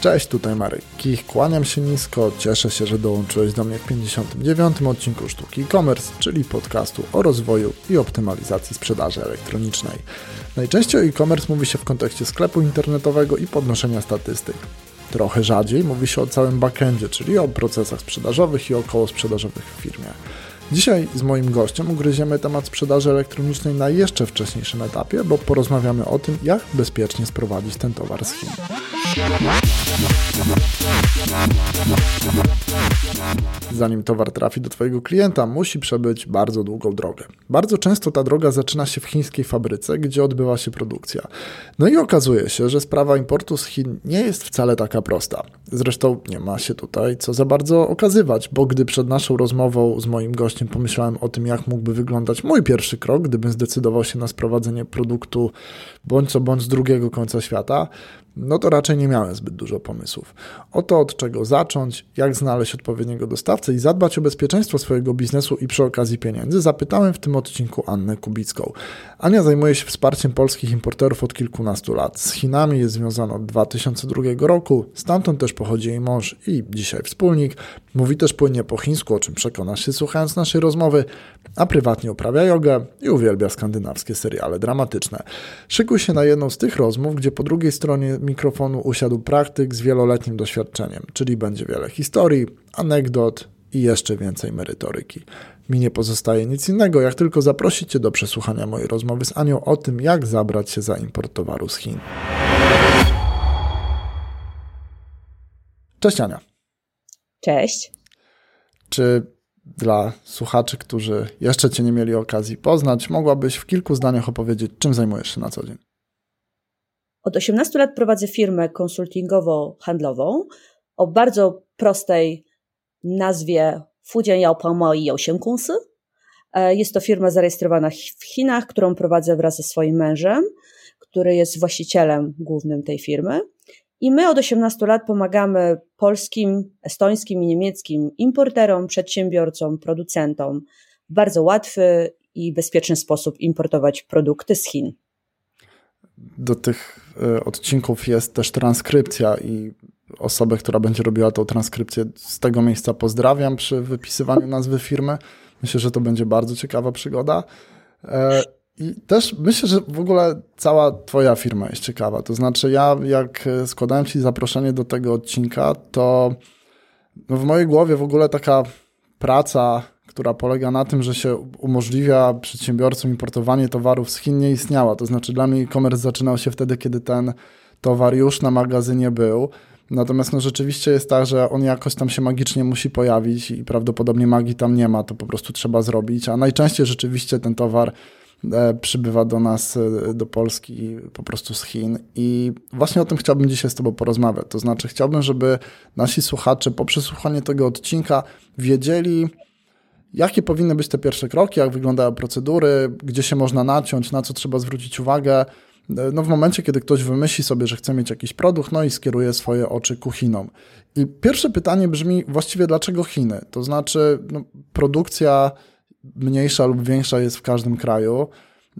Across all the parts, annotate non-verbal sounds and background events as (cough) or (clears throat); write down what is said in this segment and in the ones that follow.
Cześć, tutaj Marek Kich, kłaniam się nisko, cieszę się, że dołączyłeś do mnie w 59. odcinku Sztuki e-commerce, czyli podcastu o rozwoju i optymalizacji sprzedaży elektronicznej. Najczęściej o e-commerce mówi się w kontekście sklepu internetowego i podnoszenia statystyk. Trochę rzadziej mówi się o całym backendzie, czyli o procesach sprzedażowych i około sprzedażowych w firmie. Dzisiaj z moim gościem ugryziemy temat sprzedaży elektronicznej na jeszcze wcześniejszym etapie, bo porozmawiamy o tym, jak bezpiecznie sprowadzić ten towar z Chin. Zanim towar trafi do Twojego klienta, musi przebyć bardzo długą drogę. Bardzo często ta droga zaczyna się w chińskiej fabryce, gdzie odbywa się produkcja. No i okazuje się, że sprawa importu z Chin nie jest wcale taka prosta. Zresztą nie ma się tutaj co za bardzo okazywać, bo gdy przed naszą rozmową z moim gościem pomyślałem o tym, jak mógłby wyglądać mój pierwszy krok, gdybym zdecydował się na sprowadzenie produktu bądź co bądź z drugiego końca świata, no to raczej nie miałem zbyt dużo pomysłów. O to, od czego zacząć, jak znaleźć odpowiedniego dostawcę i zadbać o bezpieczeństwo swojego biznesu i przy okazji pieniędzy, zapytałem w tym odcinku Annę Kubicką. Ania zajmuje się wsparciem polskich importerów od kilkunastu lat. Z Chinami jest związana od 2002 roku, stamtąd też pochodzi jej mąż i dzisiaj wspólnik. Mówi też płynnie po chińsku, o czym przekonasz się słuchając naszej rozmowy, a prywatnie uprawia jogę i uwielbia skandynawskie seriale dramatyczne. Szykuj się na jedną z tych rozmów, gdzie po drugiej stronie mikrofonu usiadł praktyk z wieloletnim doświadczeniem, czyli będzie wiele historii, anegdot i jeszcze więcej merytoryki. Mi nie pozostaje nic innego, jak tylko zaprosić Cię do przesłuchania mojej rozmowy z Anią o tym, jak zabrać się za import towaru z Chin. Cześć Ania. Cześć. Czy dla słuchaczy, którzy jeszcze Cię nie mieli okazji poznać, mogłabyś w kilku zdaniach opowiedzieć, czym zajmujesz się na co dzień? Od 18 lat prowadzę firmę konsultingowo-handlową o bardzo prostej nazwie Fujian Yaopengmo i Youxian Kungsy. E, jest to firma zarejestrowana w Chinach, którą prowadzę wraz ze swoim mężem, który jest właścicielem głównym tej firmy. I my od 18 lat pomagamy polskim, estońskim i niemieckim importerom, przedsiębiorcom, producentom w bardzo łatwy i bezpieczny sposób importować produkty z Chin. Do tych e, odcinków jest też transkrypcja i osobę, która będzie robiła tą transkrypcję z tego miejsca pozdrawiam przy wypisywaniu nazwy firmy. Myślę, że to będzie bardzo ciekawa przygoda. E, I też myślę, że w ogóle cała Twoja firma jest ciekawa. To znaczy, ja jak składałem Ci zaproszenie do tego odcinka, to no w mojej głowie w ogóle taka praca, która polega na tym, że się umożliwia przedsiębiorcom importowanie towarów z Chin, nie istniała. To znaczy, dla mnie e-commerce zaczynał się wtedy, kiedy ten towar już na magazynie był. Natomiast no, rzeczywiście jest tak, że on jakoś tam się magicznie musi pojawić i prawdopodobnie magii tam nie ma, to po prostu trzeba zrobić. A najczęściej rzeczywiście ten towar e, przybywa do nas, e, do Polski po prostu z Chin. I właśnie o tym chciałbym dzisiaj z Tobą porozmawiać. To znaczy, chciałbym, żeby nasi słuchacze po przesłuchaniu tego odcinka wiedzieli, jakie powinny być te pierwsze kroki, jak wyglądają procedury, gdzie się można naciąć, na co trzeba zwrócić uwagę no w momencie, kiedy ktoś wymyśli sobie, że chce mieć jakiś produkt, no i skieruje swoje oczy ku Chinom. I pierwsze pytanie brzmi właściwie dlaczego Chiny? To znaczy, no, produkcja mniejsza lub większa jest w każdym kraju.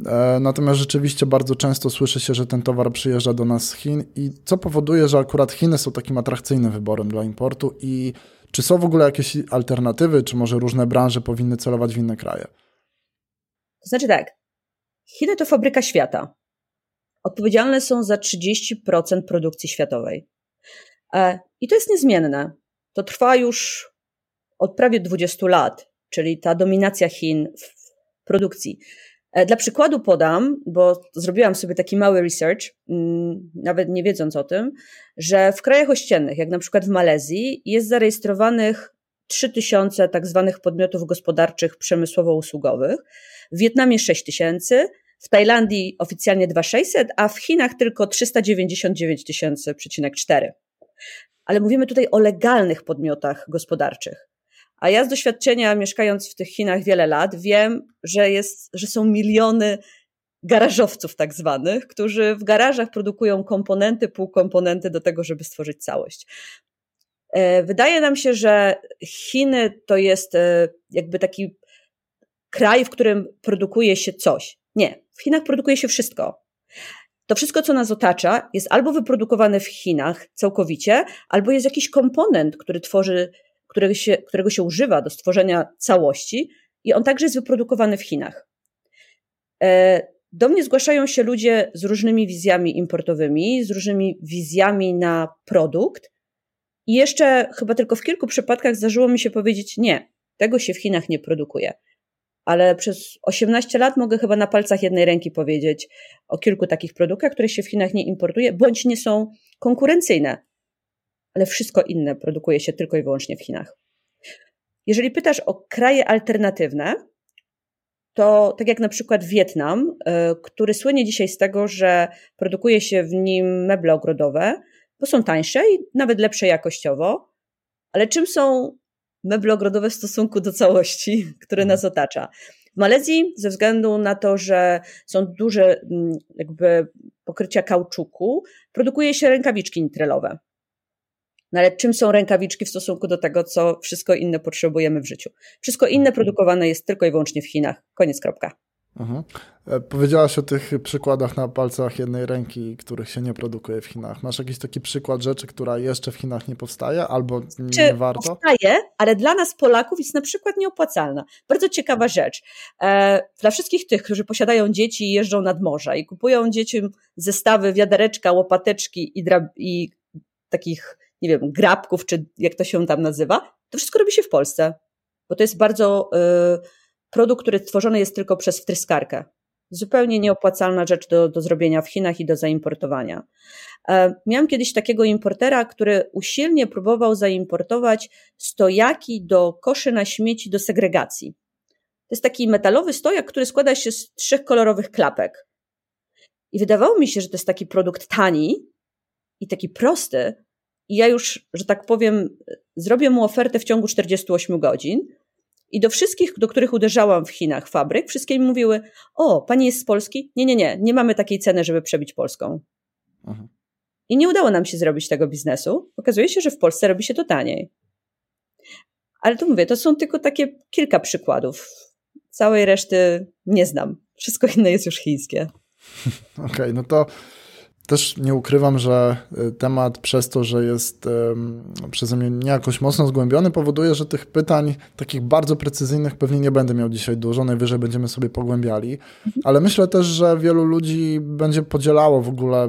E, natomiast rzeczywiście bardzo często słyszy się, że ten towar przyjeżdża do nas z Chin i co powoduje, że akurat Chiny są takim atrakcyjnym wyborem dla importu i czy są w ogóle jakieś alternatywy, czy może różne branże powinny celować w inne kraje? To znaczy tak, Chiny to fabryka świata odpowiedzialne są za 30% produkcji światowej. E, I to jest niezmienne. To trwa już od prawie 20 lat, czyli ta dominacja Chin w produkcji. E, dla przykładu podam, bo zrobiłam sobie taki mały research, mm, nawet nie wiedząc o tym, że w krajach ościennych, jak na przykład w Malezji, jest zarejestrowanych 3000 tak zwanych podmiotów gospodarczych przemysłowo-usługowych, w Wietnamie 6000, w Tajlandii oficjalnie 2600, a w Chinach tylko 399 tysięcy,4. Ale mówimy tutaj o legalnych podmiotach gospodarczych. A ja z doświadczenia, mieszkając w tych Chinach wiele lat, wiem, że, jest, że są miliony garażowców tak zwanych, którzy w garażach produkują komponenty, półkomponenty do tego, żeby stworzyć całość. E, wydaje nam się, że Chiny to jest e, jakby taki kraj, w którym produkuje się coś. Nie, w Chinach produkuje się wszystko. To wszystko, co nas otacza, jest albo wyprodukowane w Chinach całkowicie, albo jest jakiś komponent, który tworzy, którego się, którego się używa do stworzenia całości, i on także jest wyprodukowany w Chinach. E, do mnie zgłaszają się ludzie z różnymi wizjami importowymi, z różnymi wizjami na produkt. I jeszcze chyba tylko w kilku przypadkach zdarzyło mi się powiedzieć: Nie, tego się w Chinach nie produkuje. Ale przez 18 lat mogę chyba na palcach jednej ręki powiedzieć o kilku takich produktach, które się w Chinach nie importuje, bądź nie są konkurencyjne. Ale wszystko inne produkuje się tylko i wyłącznie w Chinach. Jeżeli pytasz o kraje alternatywne, to tak jak na przykład Wietnam, e, który słynie dzisiaj z tego, że produkuje się w nim meble ogrodowe, bo są tańsze i nawet lepsze jakościowo, ale czym są meble ogrodowe w stosunku do całości, (laughs) które nas otacza? W Malezji, ze względu na to, że są duże mm, jakby pokrycia kauczuku, produkuje się rękawiczki nitrylowe. No ale czym są rękawiczki w stosunku do tego, co wszystko inne potrzebujemy w życiu? Wszystko inne produkowane jest tylko i wyłącznie w Chinach. Koniec, kropka. Mhm. E, powiedziałaś o tych przykładach na palcach jednej ręki, których się nie produkuje w Chinach. Masz jakiś taki przykład rzeczy, która jeszcze w Chinach nie powstaje albo nie Czy warto? Powstaje, ale dla nas Polaków jest na przykład nieopłacalna. Bardzo ciekawa rzecz. E, dla wszystkich tych, którzy posiadają dzieci i jeżdżą nad morze i kupują dzieciom zestawy wiadereczka, łopateczki i, i takich nie wiem, grabków, czy jak to się tam nazywa, to wszystko robi się w Polsce. Bo to jest bardzo y, produkt, który tworzony jest tylko przez wtryskarkę. Zupełnie nieopłacalna rzecz do, do zrobienia w Chinach i do zaimportowania. E, miałam kiedyś takiego importera, który usilnie próbował zaimportować stojaki do koszy na śmieci do segregacji. To jest taki metalowy stojak, który składa się z trzech kolorowych klapek. I wydawało mi się, że to jest taki produkt tani i taki prosty, i ja już, że tak powiem, zrobię mu ofertę w ciągu 48 godzin. I do wszystkich, do których uderzałam w Chinach fabryk, wszystkie mi mówiły: O, pani jest z Polski? Nie, nie, nie, nie mamy takiej ceny, żeby przebić Polską. Aha. I nie udało nam się zrobić tego biznesu. Okazuje się, że w Polsce robi się to taniej. Ale tu mówię, to są tylko takie kilka przykładów. Całej reszty nie znam. Wszystko inne jest już chińskie. (laughs) Okej, okay, no to też nie ukrywam, że y, temat przez to, że jest przeze mnie nie jakoś mocno zgłębiony, powoduje, że tych pytań takich bardzo precyzyjnych pewnie nie będę miał dzisiaj dużo, najwyżej będziemy sobie pogłębiali, ale myślę też, że wielu ludzi będzie podzielało w ogóle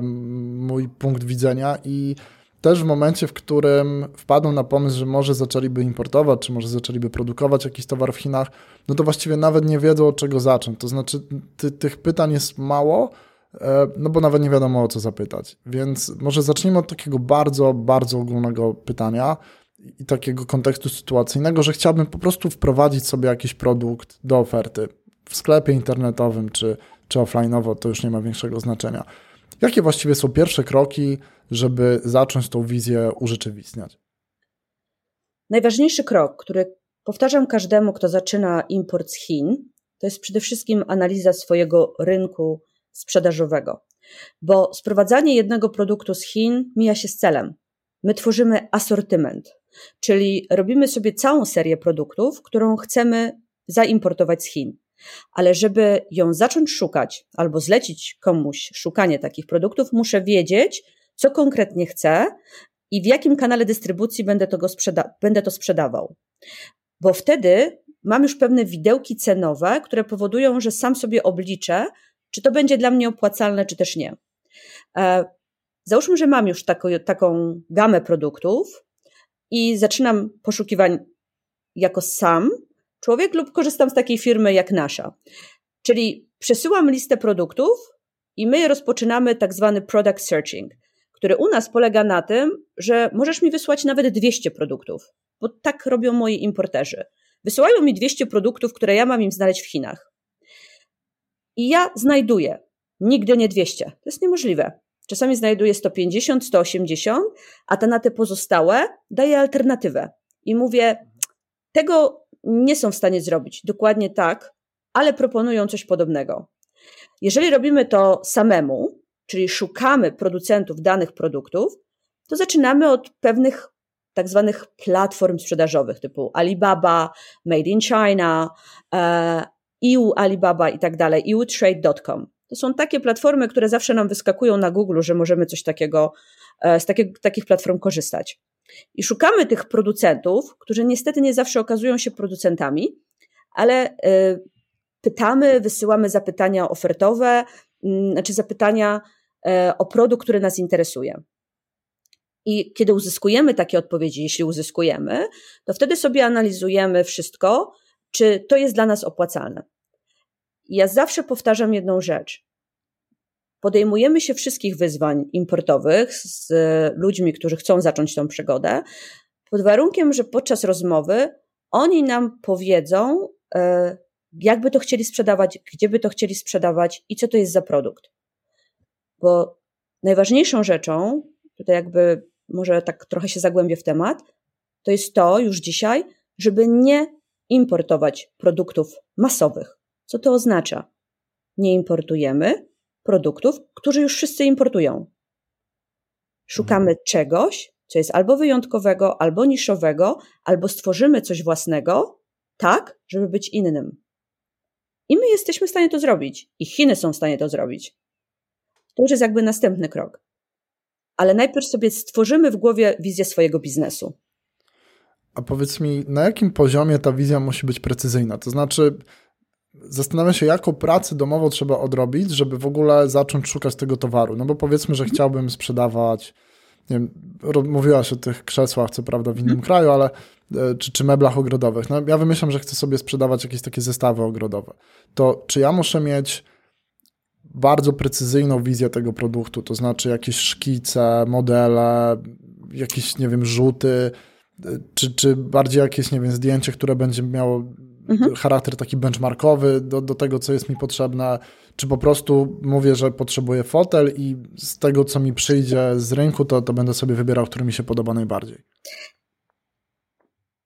mój punkt widzenia i też w momencie, w którym wpadną na pomysł, że może zaczęliby importować, czy może zaczęliby produkować jakiś towar w Chinach, no to właściwie nawet nie wiedzą od czego zacząć. To znaczy, ty, tych pytań jest mało, E, no bo nawet nie wiadomo o co zapytać. Więc może zacznijmy od takiego bardzo, bardzo ogólnego pytania i takiego kontekstu sytuacyjnego, że chciałbym po prostu wprowadzić sobie jakiś produkt do oferty w sklepie internetowym czy, czy offline'owo, to już nie ma większego znaczenia. Jakie właściwie są pierwsze kroki, żeby zacząć tą wizję urzeczywistniać? Najważniejszy krok, który powtarzam każdemu, kto zaczyna import z Chin, to jest przede wszystkim analiza swojego rynku sprzedażowego. Bo sprowadzanie jednego produktu z Chin mija się z celem. My tworzymy asortyment, czyli robimy sobie całą serię produktów, którą chcemy zaimportować z Chin. Ale żeby ją zacząć szukać albo zlecić komuś szukanie takich produktów, muszę wiedzieć, co konkretnie chcę i w jakim kanale dystrybucji będę to, sprzeda- będę to sprzedawał. Bo wtedy mam już pewne widełki cenowe, które powodują, że sam sobie obliczę, czy to będzie dla mnie opłacalne, czy też nie. E, załóżmy, że mam już taką, taką gamę produktów i zaczynam poszukiwań jako sam człowiek lub korzystam z takiej firmy jak nasza. Czyli przesyłam listę produktów i my rozpoczynamy tak zwany product searching, który u nas polega na tym, że możesz mi wysłać nawet 200 produktów, bo tak robią moi importerzy. Wysyłają mi 200 produktów, które ja mam im znaleźć w Chinach. I ja znajduję, nigdy nie 200. To jest niemożliwe. Czasami znajduję 150, 180, a te na te pozostałe daję alternatywę. I mówię, tego nie są w stanie zrobić dokładnie tak, ale proponują coś podobnego. Jeżeli robimy to samemu, czyli szukamy producentów danych produktów, to zaczynamy od pewnych tak zwanych platform sprzedażowych typu Alibaba, Made in China, e, EU Alibaba i tak dalej, eutrade.com. To są takie platformy, które zawsze nam wyskakują na Google, że możemy coś takiego, e, z takich platform korzystać. I szukamy tych producentów, którzy niestety nie zawsze okazują się producentami, ale e, pytamy, wysyłamy zapytania ofertowe, mm, znaczy zapytania e, o produkt, który nas interesuje. I kiedy uzyskujemy takie odpowiedzi, jeśli uzyskujemy, to wtedy sobie analizujemy wszystko, czy to jest dla nas opłacalne. Ja zawsze powtarzam jedną rzecz. Podejmujemy się wszystkich wyzwań importowych z ludźmi, którzy chcą zacząć tą przygodę, pod warunkiem, że podczas rozmowy oni nam powiedzą, e, jakby to chcieli sprzedawać, gdzie by to chcieli sprzedawać i co to jest za produkt. Bo najważniejszą rzeczą, tutaj jakby może tak trochę się zagłębię w temat, to jest to już dzisiaj, żeby nie importować produktów masowych. Co to oznacza? Nie importujemy produktów, którzy już wszyscy importują. Szukamy mhm. czegoś, co jest albo wyjątkowego, albo niszowego, albo stworzymy coś własnego, tak, żeby być innym. I my jesteśmy w stanie to zrobić, i Chiny są w stanie to zrobić. To już jest jakby następny krok. Ale najpierw sobie stworzymy w głowie wizję swojego biznesu. A powiedz mi, na jakim poziomie ta wizja musi być precyzyjna? To znaczy, zastanawiam się, jaką pracę domową trzeba odrobić, żeby w ogóle zacząć szukać tego towaru. No bo powiedzmy, że chciałbym sprzedawać, nie wiem, mówiłaś o tych krzesłach, co prawda w innym hmm. kraju, ale e, czy, czy meblach ogrodowych. No ja wymyślam, że chcę sobie sprzedawać jakieś takie zestawy ogrodowe. To czy ja muszę mieć bardzo precyzyjną wizję tego produktu, to znaczy jakieś szkice, modele, jakieś, nie wiem, rzuty, czy, czy bardziej jakieś, nie wiem, zdjęcie, które będzie miało mhm. charakter taki benchmarkowy do, do tego, co jest mi potrzebne, czy po prostu mówię, że potrzebuję fotel i z tego, co mi przyjdzie z rynku, to, to będę sobie wybierał, który mi się podoba najbardziej.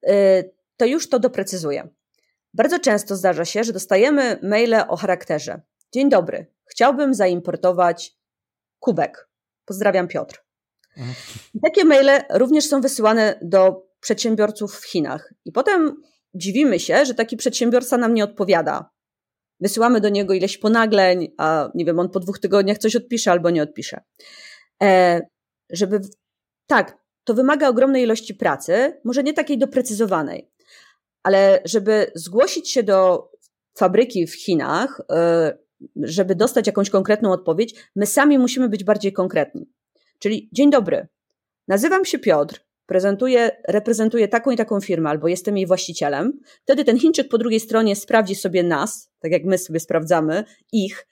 Y, to już to doprecyzuję. Bardzo często zdarza się, że dostajemy maile o charakterze. Dzień dobry, chciałbym zaimportować kubek. Pozdrawiam Piotr. Takie maile również są wysyłane do przedsiębiorców w Chinach. I potem dziwimy się, że taki przedsiębiorca nam nie odpowiada. Wysyłamy do niego ileś ponagleń, a nie wiem, on po dwóch tygodniach coś odpisze albo nie odpisze. E, żeby, tak, to wymaga ogromnej ilości pracy, może nie takiej doprecyzowanej, ale żeby zgłosić się do fabryki w Chinach, e, żeby dostać jakąś konkretną odpowiedź, my sami musimy być bardziej konkretni. Czyli dzień dobry, nazywam się Piotr, prezentuję, reprezentuję taką i taką firmę, albo jestem jej właścicielem. Wtedy ten Chińczyk po drugiej stronie sprawdzi sobie nas, tak jak my sobie sprawdzamy ich,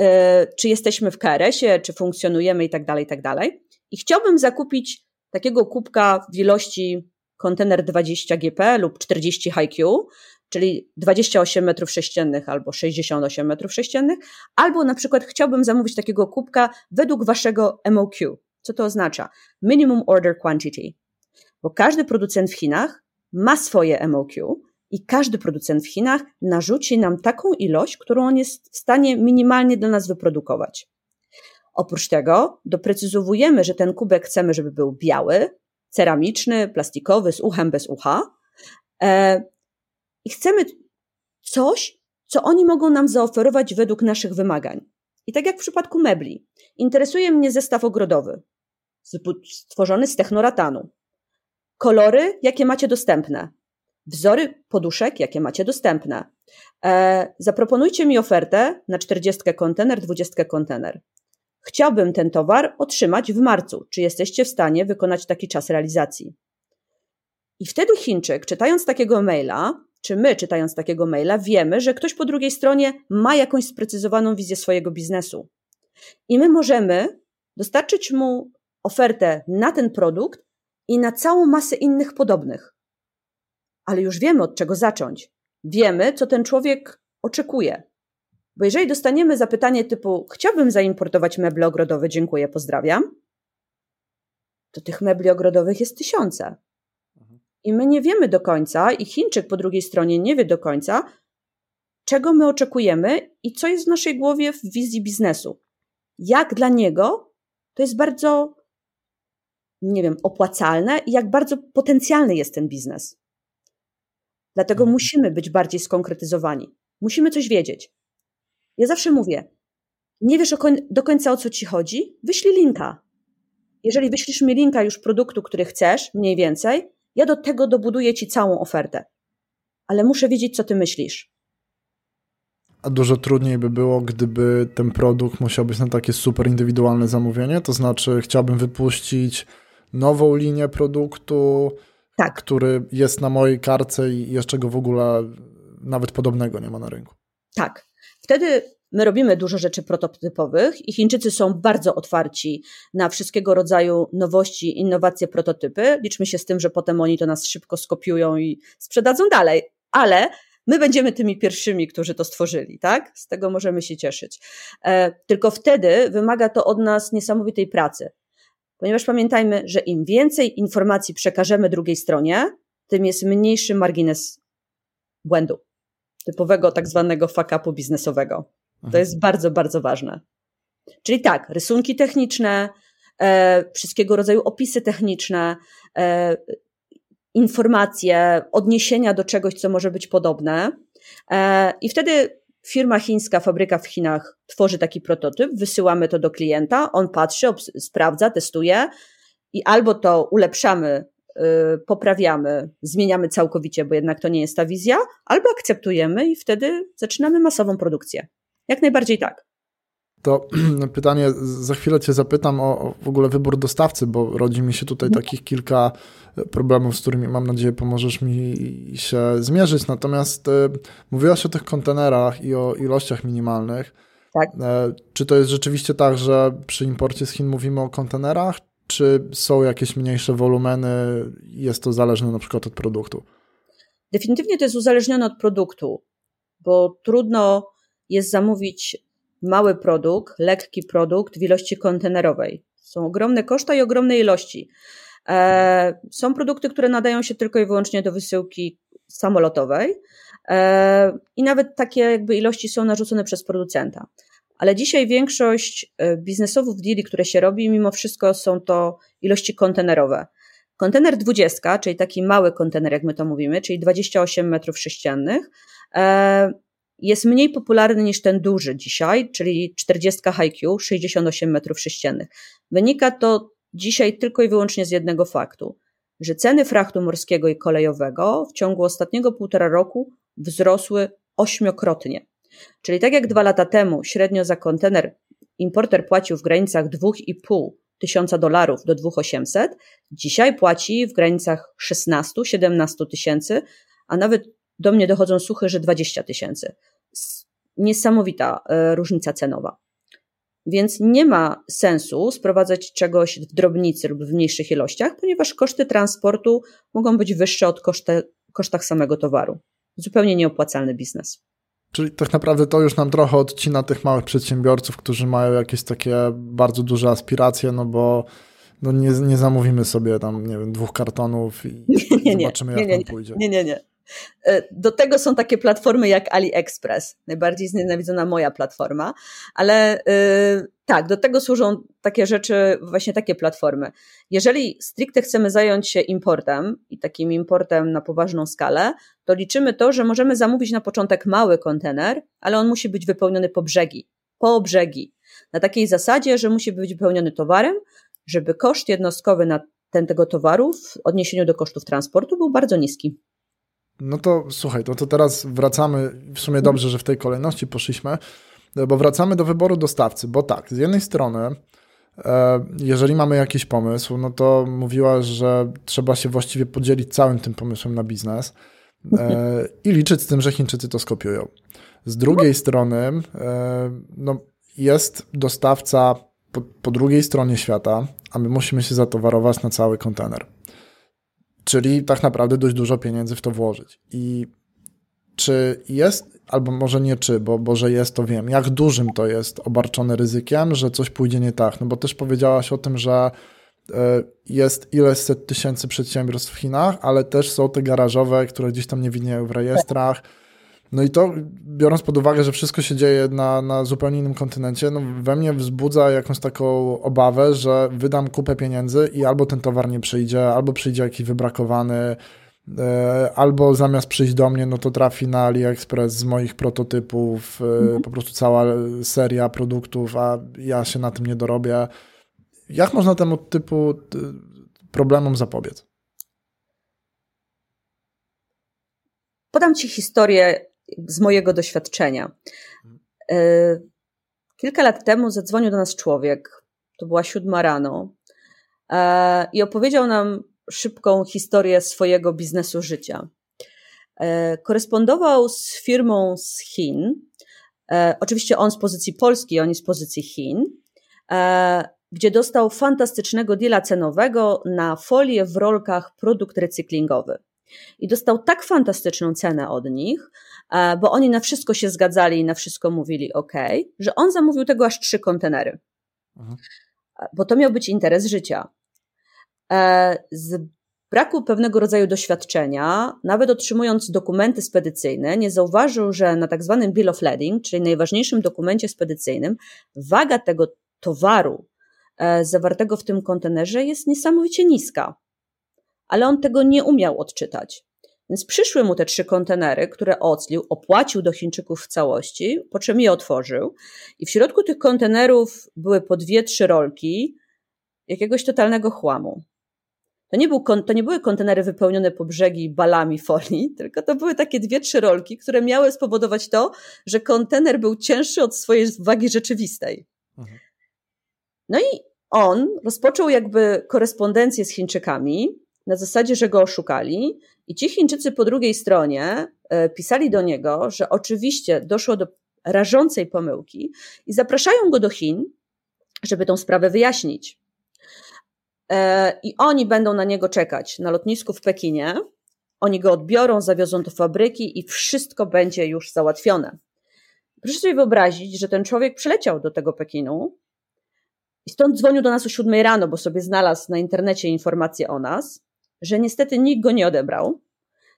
e, czy jesteśmy w KRS-ie, czy funkcjonujemy i tak dalej, i tak dalej. I chciałbym zakupić takiego kubka w ilości kontener 20 GP lub 40 HiQ, czyli 28 metrów sześciennych albo 68 metrów sześciennych, albo na przykład chciałbym zamówić takiego kubka według waszego MOQ. Co to oznacza? Minimum Order Quantity. Bo każdy producent w Chinach ma swoje MOQ i każdy producent w Chinach narzuci nam taką ilość, którą on jest w stanie minimalnie dla nas wyprodukować. Oprócz tego doprecyzowujemy, że ten kubek chcemy, żeby był biały, ceramiczny, plastikowy, z uchem, bez ucha. E, I chcemy coś, co oni mogą nam zaoferować według naszych wymagań. I tak jak w przypadku mebli, interesuje mnie zestaw ogrodowy, stworzony z technoratanu. Kolory, jakie macie dostępne. Wzory poduszek, jakie macie dostępne. E, zaproponujcie mi ofertę na 40 kontener, 20 kontener. Chciałbym ten towar otrzymać w marcu. Czy jesteście w stanie wykonać taki czas realizacji? I wtedy Chińczyk, czytając takiego maila, czy my, czytając takiego maila, wiemy, że ktoś po drugiej stronie ma jakąś sprecyzowaną wizję swojego biznesu. I my możemy dostarczyć mu ofertę na ten produkt i na całą masę innych podobnych. Ale już wiemy, od czego zacząć. Wiemy, co ten człowiek oczekuje. Bo jeżeli dostaniemy zapytanie typu: Chciałbym zaimportować meble ogrodowe, dziękuję, pozdrawiam, to tych mebli ogrodowych jest tysiące. I my nie wiemy do końca, i Chińczyk po drugiej stronie nie wie do końca, czego my oczekujemy i co jest w naszej głowie w wizji biznesu. Jak dla niego to jest bardzo, nie wiem, opłacalne i jak bardzo potencjalny jest ten biznes. Dlatego mhm. musimy być bardziej skonkretyzowani. musimy coś wiedzieć. Ja zawsze mówię, nie wiesz do końca o co ci chodzi? Wyślij linka. Jeżeli wyślisz mi linka już produktu, który chcesz, mniej więcej, ja do tego dobuduję ci całą ofertę. Ale muszę wiedzieć, co ty myślisz. A dużo trudniej by było, gdyby ten produkt musiał być na takie super indywidualne zamówienie. To znaczy, chciałbym wypuścić nową linię produktu, tak. który jest na mojej karce i jeszcze go w ogóle nawet podobnego nie ma na rynku. Tak. Wtedy my robimy dużo rzeczy prototypowych i Chińczycy są bardzo otwarci na wszystkiego rodzaju nowości, innowacje, prototypy. Liczmy się z tym, że potem oni to nas szybko skopiują i sprzedadzą dalej. Ale my będziemy tymi pierwszymi, którzy to stworzyli, tak? Z tego możemy się cieszyć. E, tylko wtedy wymaga to od nas niesamowitej pracy. Ponieważ pamiętajmy, że im więcej informacji przekażemy drugiej stronie, tym jest mniejszy margines błędu. Typowego tak zwanego fuck-upu biznesowego. To mhm. jest bardzo, bardzo ważne. Czyli tak, rysunki techniczne, e, wszystkiego rodzaju opisy techniczne, e, informacje, odniesienia do czegoś, co może być podobne. E, I wtedy firma chińska, fabryka w Chinach tworzy taki prototyp, wysyłamy to do klienta, on patrzy, sprawdza, testuje i albo to ulepszamy, y, poprawiamy, zmieniamy całkowicie, bo jednak to nie jest ta wizja, albo akceptujemy i wtedy zaczynamy masową produkcję. Jak najbardziej tak. To (clears throat) pytanie, za chwilę Cię zapytam o, o, w ogóle wybór dostawcy, bo rodzi mi się tutaj mhm. takich kilka problemów, z którymi mam nadzieję pomożesz mi się zmierzyć. Natomiast y, mówiłaś o tych kontenerach i o ilościach minimalnych. Tak. E, czy to jest rzeczywiście tak, że przy imporcie z Chin mówimy o kontenerach, czy są jakieś mniejsze wolumeny i jest to zależne na przykład od produktu? Definitywnie to jest uzależnione od produktu, bo trudno jest zamówić mały produkt, lekki produkt w ilości kontenerowej. Są ogromne koszta i ogromne ilości. E, są produkty, które nadają się tylko i wyłącznie do wysyłki samolotowej e, i nawet takie jakby ilości są narzucone przez producenta. Ale dzisiaj większość e, biznesowych deali, które się robi, mimo wszystko są to ilości kontenerowe. Kontener 20, czyli taki mały kontener, jak my to mówimy, czyli 28 metrów sześciennych, jest mniej popularny niż ten duży dzisiaj, czyli 40 HiQ, 68 metrów sześciennych. Wynika to dzisiaj tylko i wyłącznie z jednego faktu, że ceny frachtu morskiego i kolejowego w ciągu ostatniego półtora roku wzrosły ośmiokrotnie. Czyli tak jak dwa lata temu średnio za kontener importer płacił w granicach 2,5 tysiąca dolarów do 2,800, dzisiaj płaci w granicach 16-17 tysięcy, a nawet do mnie dochodzą suchy, że 20 tysięcy. Niesamowita e, różnica cenowa. Więc nie ma sensu sprowadzać czegoś w drobnicy lub w mniejszych ilościach, ponieważ koszty transportu mogą być wyższe od koszty, kosztach samego towaru. Zupełnie nieopłacalny biznes. Czyli tak naprawdę to już nam trochę odcina tych małych przedsiębiorców, którzy mają jakieś takie bardzo duże aspiracje, no bo no nie, nie zamówimy sobie tam, nie wiem, dwóch kartonów i (laughs) nie, nie, zobaczymy, nie, jak nam pójdzie. Nie, nie, nie. E, do tego są takie platformy jak AliExpress, najbardziej znienawidzona moja platforma, ale yy, tak, do tego służą takie rzeczy, właśnie takie platformy. Jeżeli stricte chcemy zająć się importem i takim importem na poważną skalę, to liczymy to, że możemy zamówić na początek mały kontener, ale on musi być wypełniony po brzegi, po brzegi. Na takiej zasadzie, że musi być wypełniony towarem, żeby koszt jednostkowy na ten tego towaru w odniesieniu do kosztów transportu był bardzo niski. No to słuchaj, to, to teraz wracamy, w sumie dobrze, że w tej kolejności poszliśmy, bo wracamy do wyboru dostawcy, bo tak, z jednej strony, e, jeżeli mamy jakiś pomysł, no to mówiłaś, że trzeba się właściwie podzielić całym tym pomysłem na biznes e, i liczyć z tym, że Chińczycy to skopiują. Z drugiej strony, e, no, jest dostawca po, po drugiej stronie świata, a my musimy się zatowarować na cały kontener. Czyli tak naprawdę dość dużo pieniędzy w to włożyć. I czy jest, albo może nie czy, bo, bo że jest, to wiem, jak dużym to jest obarczone ryzykiem, że coś pójdzie nie tak? No bo też powiedziałaś o tym, że e, jest ileś set tysięcy przedsiębiorstw w Chinach, ale też są te garażowe, które gdzieś tam nie widnieją w rejestrach. No i to, biorąc pod uwagę, że wszystko się dzieje na, na zupełnie innym kontynencie, no we mnie wzbudza jakąś taką obawę, że wydam kupę pieniędzy i albo ten towar nie przyjdzie, albo przyjdzie jakiś wybrakowany, E, albo zamiast przyjść do mnie, no to trafi na AliExpress z moich prototypów, e, mhm. po prostu cała seria produktów, a ja się na tym nie dorobię. Jak można temu typu problemom zapobiec? Podam Ci historię z mojego doświadczenia. E, kilka lat temu zadzwonił do nas człowiek, to była siódma rano, i opowiedział nam szybką historię swojego biznesu życia. E, korespondował z firmą z Chin. E, oczywiście on z pozycji Polski, oni z pozycji Chin, e, gdzie dostał fantastycznego deala cenowego na folię w rolkach produkt recyklingowy. I dostał tak fantastyczną cenę od nich, bo oni na wszystko się zgadzali i na wszystko mówili OK, że on zamówił tego aż trzy kontenery. Mhm. Bo to miał być interes życia. E, z braku pewnego rodzaju doświadczenia, nawet otrzymując dokumenty spedycyjne, nie zauważył, że na tak zwanym bill of lading, czyli najważniejszym dokumencie spedycyjnym, waga tego towaru e, zawartego w tym kontenerze jest niesamowicie niska. Ale on tego nie umiał odczytać. Więc przyszły mu te trzy kontenery, które oclił, opłacił do Chińczyków w całości, po czym je otworzył. I w środku tych kontenerów były po dwie, trzy rolki jakiegoś totalnego chłamu. To nie, był, to nie były kontenery wypełnione po brzegi balami folii, (laughs) tylko to były takie dwie, trzy rolki, które miały spowodować to, że kontener był cięższy od swojej wagi rzeczywistej. Mhm. No i on rozpoczął jakby korespondencję z Chińczykami na zasadzie, że go oszukali, i ci Chińczycy po drugiej stronie e, pisali do niego, że oczywiście doszło do rażącej pomyłki i zapraszają go do Chin, żeby tą sprawę wyjaśnić. E, i oni będą na niego czekać na lotnisku w Pekinie. Oni go odbiorą, zawiozą do fabryki i wszystko będzie już załatwione. Proszę sobie wyobrazić, że ten człowiek przyleciał do tego Pekinu i stąd dzwonił do nas o siódmej rano, bo sobie znalazł na internecie informacje o nas, że niestety nikt go nie odebrał.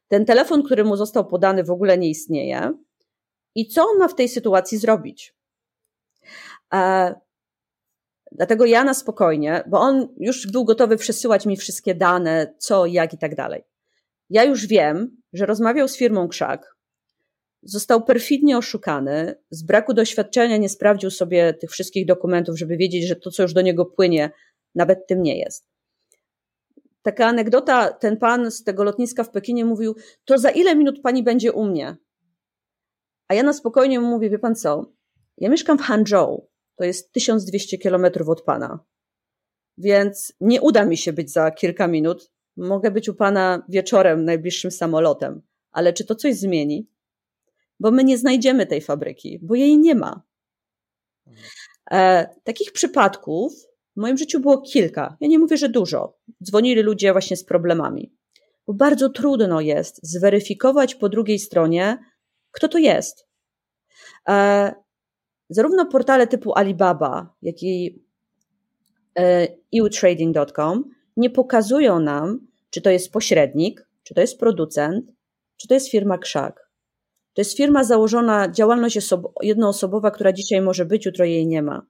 Ten telefon, który mu został podany, w ogóle nie istnieje. I co on ma w tej sytuacji zrobić? E, Dlatego ja na spokojnie, bo on już był gotowy przesyłać mi wszystkie dane, co, jak i tak dalej. Ja już wiem, że rozmawiał z firmą Krzak, został perfidnie oszukany, z braku doświadczenia nie sprawdził sobie tych wszystkich dokumentów, żeby wiedzieć, że to, co już do niego płynie, nawet tym nie jest. Taka anegdota, ten pan z tego lotniska w Pekinie mówił, to za ile minut pani będzie u mnie? A ja na spokojnie mu mówię, wie pan co, ja mieszkam w Hangzhou, to jest 1200 kilometrów od Pana. Więc nie uda mi się być za kilka minut. Mogę być u Pana wieczorem najbliższym samolotem. Ale czy to coś zmieni? Bo my nie znajdziemy tej fabryki, bo jej nie ma. E, takich przypadków w moim życiu było kilka. Ja nie mówię, że dużo. Dzwonili ludzie właśnie z problemami. Bo bardzo trudno jest zweryfikować po drugiej stronie, kto to jest. E, zarówno portale typu Alibaba, jak i eutrading.com nie pokazują nam, czy to jest pośrednik, czy to jest producent, czy to jest firma krzak. To jest firma założona, działalność jednoosobowa, która dzisiaj może być, jutro jej nie ma.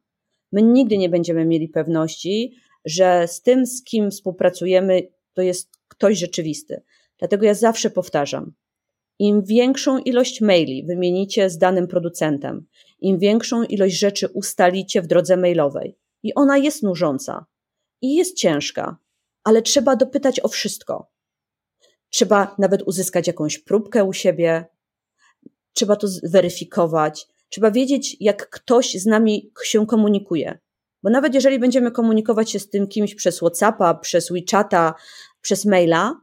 My nigdy nie będziemy mieli pewności, że z tym, z kim współpracujemy, to jest ktoś rzeczywisty. Dlatego ja zawsze powtarzam, im większą ilość maili wymienicie z danym producentem, im większą ilość rzeczy ustalicie w drodze mailowej, i ona jest nużąca i jest ciężka, ale trzeba dopytać o wszystko. Trzeba nawet uzyskać jakąś próbkę u siebie, trzeba to zweryfikować, trzeba wiedzieć, jak ktoś z nami się komunikuje. Bo nawet jeżeli będziemy komunikować się z tym kimś przez WhatsAppa, przez WeChata, przez maila,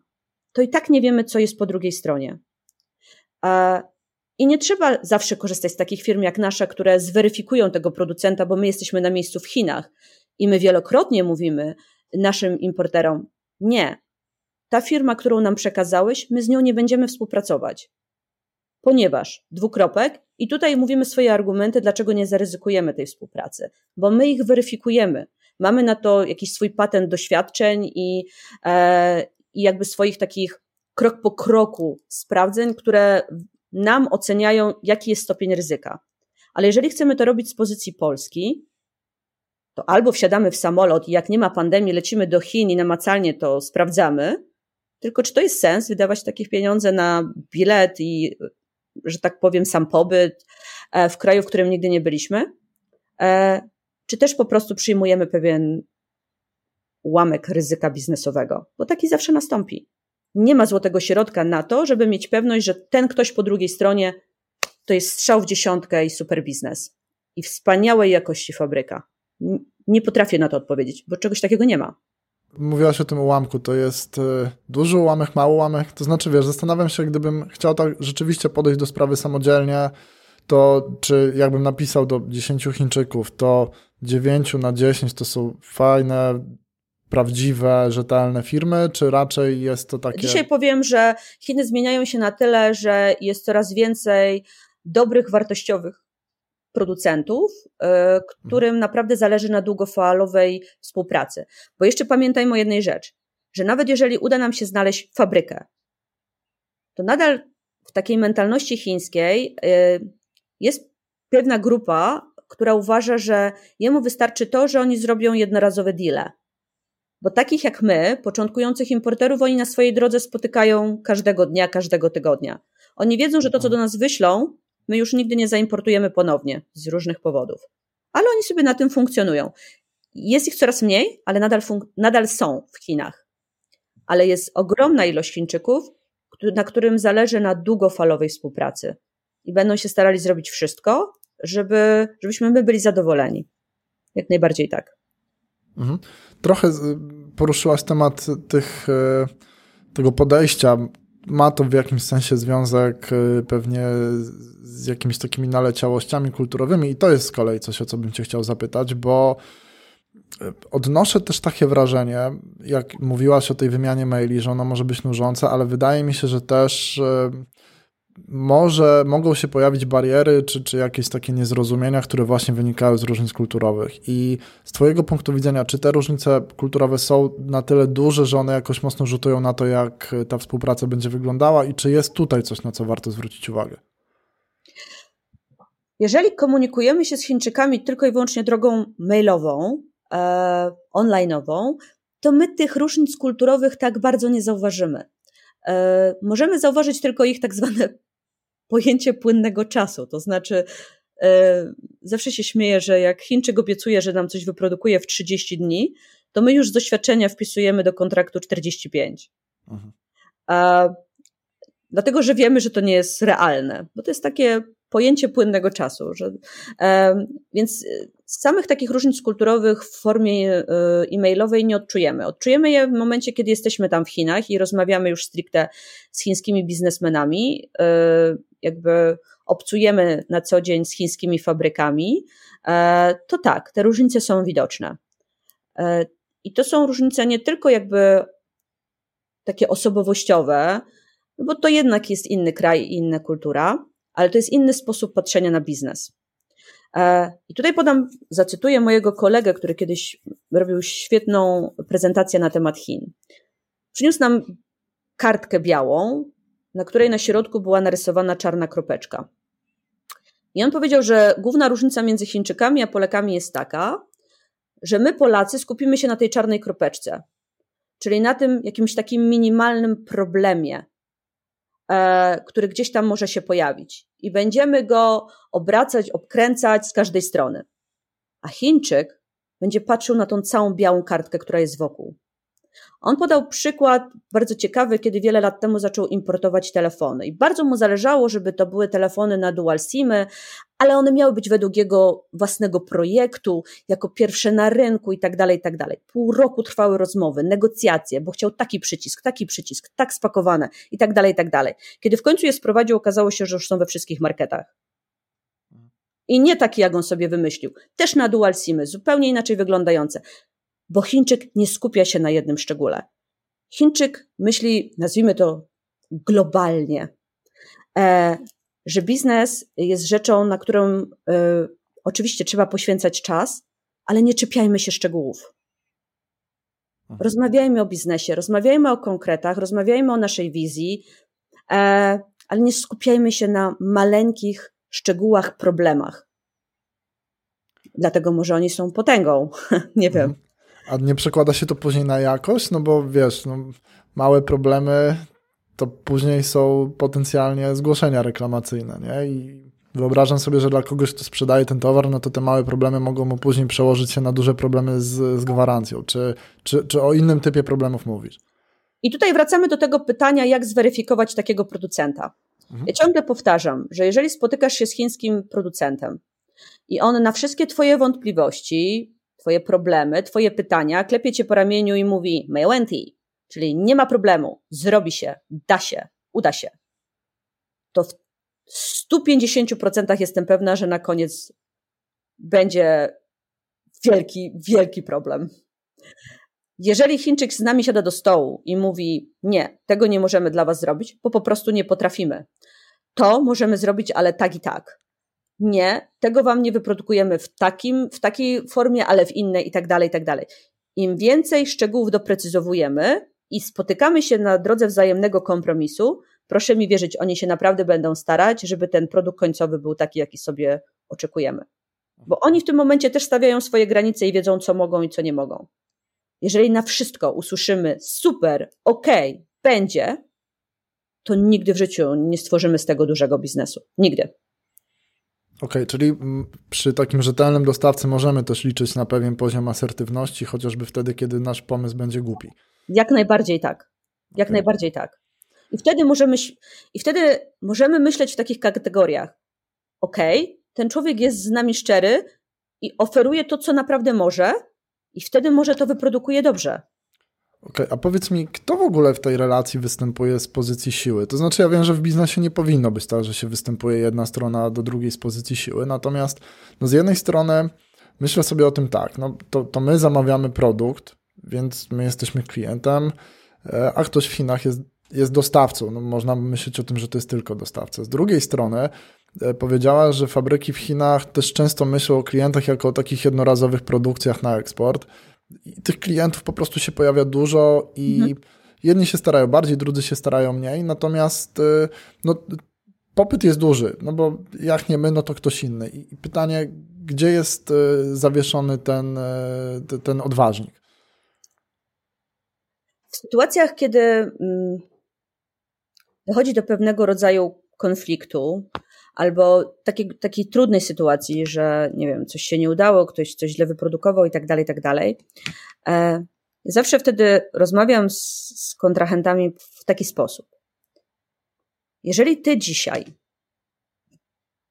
to i tak nie wiemy, co jest po drugiej stronie. I nie trzeba zawsze korzystać z takich firm jak nasza, które zweryfikują tego producenta, bo my jesteśmy na miejscu w Chinach i my wielokrotnie mówimy naszym importerom: Nie, ta firma, którą nam przekazałeś, my z nią nie będziemy współpracować. Ponieważ, dwukropek, i tutaj mówimy swoje argumenty, dlaczego nie zaryzykujemy tej współpracy, bo my ich weryfikujemy. Mamy na to jakiś swój patent doświadczeń i, e, i jakby swoich takich krok po kroku sprawdzeń, które nam oceniają, jaki jest stopień ryzyka. Ale jeżeli chcemy to robić z pozycji Polski, to albo wsiadamy w samolot i jak nie ma pandemii, lecimy do Chin i namacalnie to sprawdzamy, Tylko czy to jest sens wydawać takie pieniądze na bilet i, że tak powiem, sam pobyt e, w kraju, w którym nigdy nie byliśmy? E, czy też po prostu przyjmujemy pewien ułamek ryzyka biznesowego? Bo taki zawsze nastąpi. Nie ma złotego środka na to, żeby mieć pewność, że ten ktoś po drugiej stronie to jest strzał w dziesiątkę i super biznes. I wspaniałej jakości fabryka. Nie potrafię na to odpowiedzieć, bo czegoś takiego nie ma. Mówiłaś o tym ułamku, to jest y, duży ułamek, mały ułamek, to znaczy wiesz, zastanawiam się, gdybym chciał tak rzeczywiście podejść do sprawy samodzielnie, to czy jakbym napisał do 10 Chińczyków, to 9 na 10 to są fajne, prawdziwe, rzetelne firmy, czy raczej jest to takie... Dzisiaj powiem, że Chiny zmieniają się na tyle, że jest coraz więcej dobrych, wartościowych producentów, którym mhm. naprawdę zależy na długofalowej współpracy. Bo jeszcze pamiętajmy o jednej rzeczy, że nawet jeżeli uda nam się znaleźć fabrykę, to nadal w takiej mentalności chińskiej e, jest pewna grupa, która uważa, że jemu wystarczy to, że oni zrobią jednorazowe deale. Bo takich jak my, początkujących importerów, oni na swojej drodze spotykają każdego dnia, każdego tygodnia. Oni wiedzą, że to, co do nas wyślą, my już nigdy nie zaimportujemy ponownie z różnych powodów. Ale oni sobie na tym funkcjonują. Jest ich coraz mniej, ale nadal, nadal są w Chinach. Ale jest ogromna ilość Chińczyków, na którym zależy na długofalowej współpracy. I będą się starali zrobić wszystko, żeby, żebyśmy my byli zadowoleni. Jak najbardziej tak. Mhm. Trochę poruszyłaś temat tych, e, tego podejścia. Ma to w jakimś sensie związek e, pewnie z jakimiś takimi naleciałościami kulturowymi i to jest z kolei coś, o co bym cię chciał zapytać, bo e, odnoszę też takie wrażenie, jak mówiłaś o tej wymianie maili, że ona może być nużąca, ale wydaje mi się, że też może mogą się pojawić bariery, czy, czy jakieś takie niezrozumienia, które właśnie wynikają z różnic kulturowych. I z Twojego punktu widzenia, czy te różnice kulturowe są na tyle duże, że one jakoś mocno rzutują na to, jak ta współpraca będzie wyglądała, i czy jest tutaj coś, na co warto zwrócić uwagę? Jeżeli komunikujemy się z Chińczykami tylko i wyłącznie drogą mailową, e, online'ową, to my tych różnic kulturowych tak bardzo nie zauważymy. E, możemy zauważyć tylko ich tak zwane pojęcie płynnego czasu. To znaczy, e, zawsze się śmieję, że jak Chińczyk obiecuje, że nam coś wyprodukuje w 30 dni, to my już z doświadczenia wpisujemy do kontraktu 45. Mhm. A, dlatego, że wiemy, że to nie jest realne, bo to jest takie pojęcie płynnego czasu. Że, e, więc samych takich różnic kulturowych w formie e, e-mailowej nie odczujemy. Odczujemy je w momencie, kiedy jesteśmy tam w Chinach i rozmawiamy już stricte z chińskimi biznesmenami, e, jakby obcujemy na co dzień z chińskimi fabrykami, e, to tak, te różnice są widoczne. E, I to są różnice nie tylko jakby takie osobowościowe, bo to jednak jest inny kraj i inna kultura, ale to jest inny sposób patrzenia na biznes. E, I tutaj podam, zacytuję mojego kolegę, który kiedyś robił świetną prezentację na temat Chin. Przyniósł nam kartkę białą, na której na środku była narysowana czarna kropeczka. I on powiedział, że główna różnica między Chińczykami a Polakami jest taka, że my Polacy skupimy się na tej czarnej kropeczce, czyli na tym jakimś takim minimalnym problemie, e, który gdzieś tam może się pojawić. I będziemy go obracać, obkręcać z każdej strony. A Chińczyk będzie patrzył na tą całą białą kartkę, która jest wokół. On podał przykład bardzo ciekawy, kiedy wiele lat temu zaczął importować telefony. I bardzo mu zależało, żeby to były telefony na dual SIMy, ale one miały być według jego własnego projektu, jako pierwsze na rynku i tak dalej, i tak dalej. Pół roku trwały rozmowy, negocjacje, bo chciał taki przycisk, taki przycisk, tak spakowane i tak dalej, i tak dalej. Kiedy w końcu je sprowadził, okazało się, że już są we wszystkich marketach. I nie taki, jak on sobie wymyślił. Też na dual SIMy, zupełnie inaczej wyglądające bo Chińczyk nie skupia się na jednym szczególe. Chińczyk myśli, nazwijmy to globalnie, e, że biznes jest rzeczą, na którą e, oczywiście trzeba poświęcać czas, ale nie czepiajmy się szczegółów. Mhm. Rozmawiajmy o biznesie, rozmawiajmy o konkretach, rozmawiajmy o naszej wizji, e, ale nie skupiajmy się na maleńkich szczegółach, problemach. Dlatego może oni są potęgą. (laughs) nie wiem. A nie przekłada się to później na jakość? No bo wiesz, no, małe problemy to później są potencjalnie zgłoszenia reklamacyjne, nie? I wyobrażam sobie, że dla kogoś, kto sprzedaje ten towar, no to te małe problemy mogą mu później przełożyć się na duże problemy z, z gwarancją. Czy, czy, czy o innym typie problemów mówisz? I tutaj wracamy do tego pytania, jak zweryfikować takiego producenta. Mhm. Ja ciągle powtarzam, że jeżeli spotykasz się z chińskim producentem i on na wszystkie Twoje wątpliwości, Twoje problemy, Twoje pytania klepie Cię po ramieniu i mówi Mejwenti, czyli nie ma problemu, zrobi się, da się, uda się, to w 150% jestem pewna, że na koniec będzie wielki, wielki problem. Jeżeli Chińczyk z nami siada do stołu i mówi: Nie, tego nie możemy dla Was zrobić, bo po prostu nie potrafimy, to możemy zrobić, ale tak i tak. Nie, tego Wam nie wyprodukujemy w, takim, w takiej formie, ale w innej i tak dalej, i tak dalej. Im więcej szczegółów doprecyzowujemy i spotykamy się na drodze wzajemnego kompromisu, proszę mi wierzyć, oni się naprawdę będą starać, żeby ten produkt końcowy był taki, jaki sobie oczekujemy. Bo oni w tym momencie też stawiają swoje granice i wiedzą, co mogą i co nie mogą. Jeżeli na wszystko usłyszymy super, okay, będzie, to nigdy w życiu nie stworzymy z tego dużego biznesu. Nigdy. Okej, okay, czyli przy takim rzetelnym dostawcy możemy też liczyć na pewien poziom asertywności, chociażby wtedy, kiedy nasz pomysł będzie głupi. Jak najbardziej tak. Jak okay. najbardziej tak. I wtedy możemy, i wtedy możemy myśleć w takich kategoriach. Okej, okay, ten człowiek jest z nami szczery i oferuje to, co naprawdę może, i wtedy może to wyprodukuje dobrze. Okay, a powiedz mi, kto w ogóle w tej relacji występuje z pozycji siły? To znaczy, ja wiem, że w biznesie nie powinno być tak, że się występuje jedna strona do drugiej z pozycji siły, natomiast no z jednej strony myślę sobie o tym tak, no to, to my zamawiamy produkt, więc my jesteśmy klientem, e, a ktoś w Chinach jest, jest dostawcą. No, można myśleć o tym, że to jest tylko dostawca. Z drugiej strony e, powiedziała, że fabryki w Chinach też często myślą o klientach jako o takich jednorazowych produkcjach na eksport. I tych klientów po prostu się pojawia dużo i mhm. jedni się starają bardziej, drudzy się starają mniej, natomiast e, no, popyt jest duży, no bo jak nie my, no to ktoś inny. I pytanie, gdzie jest zawieszony ten, ten odważnik? W sytuacjach, kiedy mm, dochodzi do pewnego rodzaju konfliktu albo takiej, takiej trudnej sytuacji, że nie wiem, coś się nie udało, ktoś coś źle wyprodukował i tak dalej, i tak dalej. E, zawsze wtedy rozmawiam z, z kontrahentami w taki sposób. Jeżeli ty dzisiaj,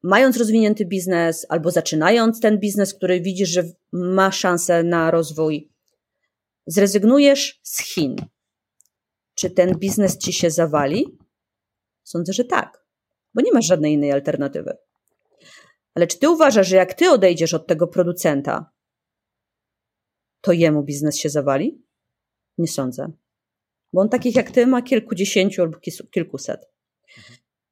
mając rozwinięty biznes albo zaczynając ten biznes, który widzisz, że ma szansę na rozwój, zrezygnujesz z Chin, czy ten biznes ci się zawali? Sądzę, że tak, bo nie masz żadnej innej alternatywy. Ale czy ty uważasz, że jak ty odejdziesz od tego producenta, to jemu biznes się zawali? Nie sądzę. Bo on takich jak ty ma kilkudziesięciu albo kilkuset.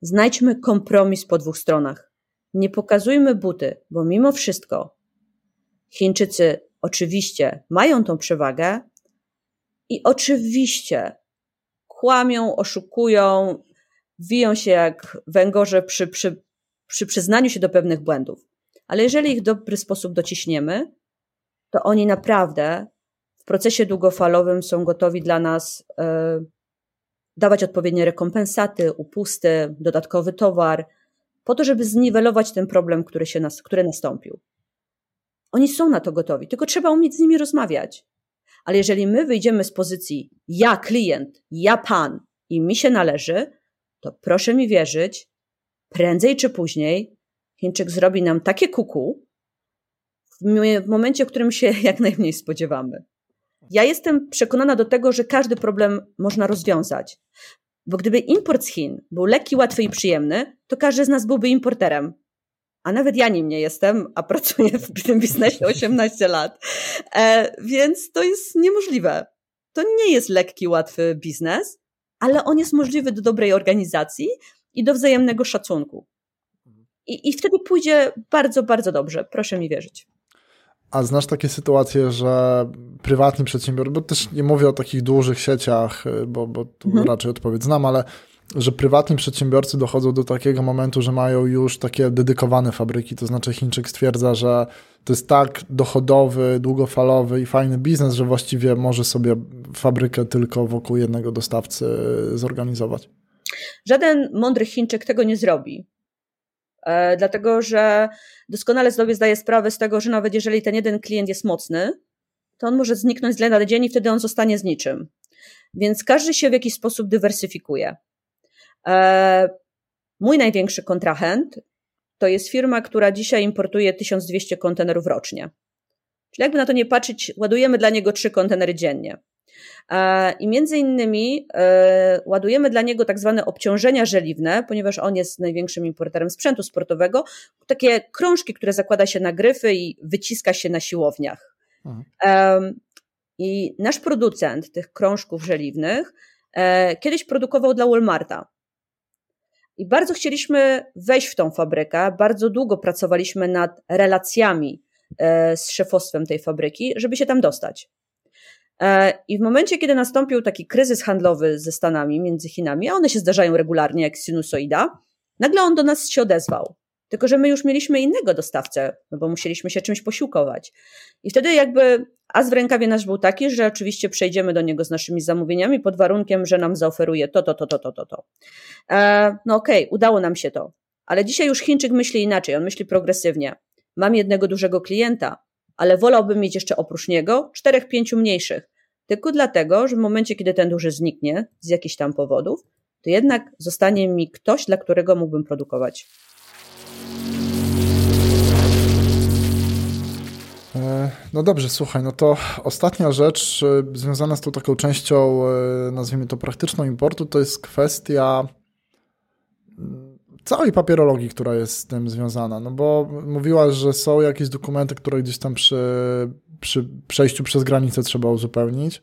Znajdźmy kompromis po dwóch stronach. Nie pokazujmy buty, bo mimo wszystko Chińczycy oczywiście mają tą przewagę i oczywiście kłamią, oszukują, wiją się jak węgorze przy, przy, przy przyznaniu się do pewnych błędów. Ale jeżeli ich w dobry sposób dociśniemy, to oni naprawdę w procesie długofalowym są gotowi dla nas e, dawać odpowiednie rekompensaty, upusty, dodatkowy towar, po to, żeby zniwelować ten problem, który, się nas, który nastąpił. Oni są na to gotowi, tylko trzeba umieć z nimi rozmawiać. Ale jeżeli my wyjdziemy z pozycji ja klient, ja pan i mi się należy, to proszę mi wierzyć, prędzej czy później Chińczyk zrobi nam takie kuku w momencie, w którym się (laughs) jak najmniej spodziewamy. Ja jestem przekonana do tego, że każdy problem można rozwiązać. Bo gdyby import z Chin był lekki, łatwy i przyjemny, to każdy z nas byłby importerem a nawet ja nim nie jestem, a pracuję w (laughs) tym biznesie 18 lat. E, więc to jest niemożliwe. To nie jest lekki, łatwy biznes, ale on jest możliwy do dobrej organizacji i do wzajemnego szacunku. I, I wtedy pójdzie bardzo, bardzo dobrze. Proszę mi wierzyć. A znasz takie sytuacje, że prywatni przedsiębiorcy, bo też nie mówię o takich dużych sieciach, bo, bo tu mhm. raczej odpowiedź znam, ale że prywatni przedsiębiorcy dochodzą do takiego momentu, że mają już takie dedykowane fabryki, to znaczy Chińczyk stwierdza, że to jest tak dochodowy, długofalowy i fajny biznes, że właściwie może sobie fabrykę tylko wokół jednego dostawcy zorganizować. Żaden mądry Chińczyk tego nie zrobi. E, dlatego, że doskonale sobie zdaje sprawę z tego, że nawet jeżeli ten jeden klient jest mocny, to on może zniknąć z dnia na dzień i wtedy on zostanie z niczym. Więc każdy się w jakiś sposób dywersyfikuje. E, mój największy kontrahent to jest firma, która dzisiaj importuje 1200 kontenerów rocznie. Czyli jakby na to nie patrzeć, ładujemy dla niego trzy kontenery dziennie. E, I między innymi e, ładujemy dla niego tak zwane obciążenia żeliwne, ponieważ on jest największym importerem sprzętu sportowego, takie krążki, które zakłada się na gryfy i wyciska się na siłowniach. Mhm. I nasz producent tych krążków żeliwnych kiedyś produkował dla Walmarta. I bardzo chcieliśmy wejść w tą fabrykę, bardzo długo pracowaliśmy nad relacjami e, z szefostwem tej fabryki, żeby się tam dostać. E, I w momencie, kiedy nastąpił taki kryzys handlowy ze Stanami, między Chinami, a one się zdarzają regularnie jak sinusoida, nagle on do nas się odezwał. Tylko, że my już mieliśmy innego dostawcę, no bo musieliśmy się czymś posiłkować. I wtedy jakby as w rękawie nasz był taki, że oczywiście przejdziemy do niego z naszymi zamówieniami pod warunkiem, że nam zaoferuje to, to, to, to, to, to. to. E, no okej, okay, udało nam się to. Ale dzisiaj już Chińczyk myśli inaczej, on myśli progresywnie. Mam jednego dużego klienta, ale wolałbym mieć jeszcze oprócz niego czterech, pięciu mniejszych. Tylko dlatego, że w momencie, kiedy ten duży zniknie z jakichś tam powodów, to jednak zostanie mi ktoś, dla którego mógłbym produkować. No dobrze, słuchaj, no to ostatnia rzecz e, związana z tą taką częścią, e, nazwijmy to praktyczną importu, to jest kwestia mm, całej papierologii, która jest z tym związana. No bo mówiłaś, że są jakieś dokumenty, które gdzieś tam przy, przy przejściu przez granicę trzeba uzupełnić.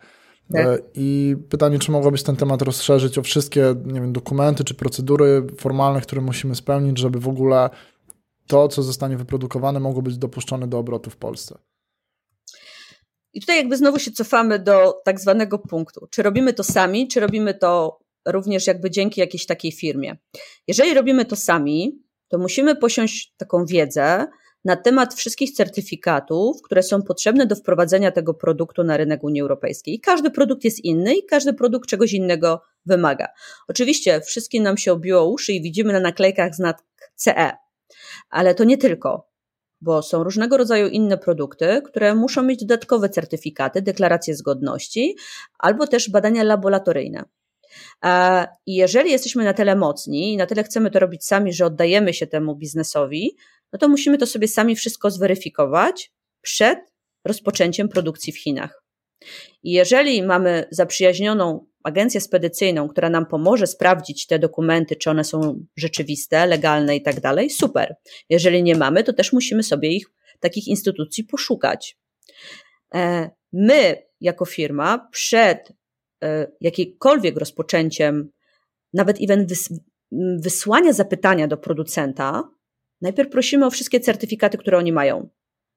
Tak. I pytanie, czy mogłabyś ten temat rozszerzyć o wszystkie nie wiem, dokumenty czy procedury formalne, które musimy spełnić, żeby w ogóle to, co zostanie wyprodukowane, mogło być dopuszczone do obrotu w Polsce. I tutaj jakby znowu się cofamy do tak zwanego punktu. Czy robimy to sami, czy robimy to również jakby dzięki jakiejś takiej firmie. Jeżeli robimy to sami, to musimy posiąść taką wiedzę na temat wszystkich certyfikatów, które są potrzebne do wprowadzenia tego produktu na rynek Unii Europejskiej. Każdy produkt jest inny i każdy produkt czegoś innego wymaga. Oczywiście wszystkim nam się obiło uszy i widzimy na naklejkach znak CE, ale to nie tylko, bo są różnego rodzaju inne produkty, które muszą mieć dodatkowe certyfikaty, deklaracje zgodności albo też badania laboratoryjne. I jeżeli jesteśmy na tyle mocni i na tyle chcemy to robić sami, że oddajemy się temu biznesowi, no to musimy to sobie sami wszystko zweryfikować przed rozpoczęciem produkcji w Chinach. I jeżeli mamy zaprzyjaźnioną agencję spedycyjną, która nam pomoże sprawdzić te dokumenty, czy one są rzeczywiste, legalne i tak dalej, super. Jeżeli nie mamy, to też musimy sobie ich, takich instytucji poszukać. E, my, jako firma, przed e, jakimkolwiek rozpoczęciem, nawet event wysłania zapytania do producenta, najpierw prosimy o wszystkie certyfikaty, które oni mają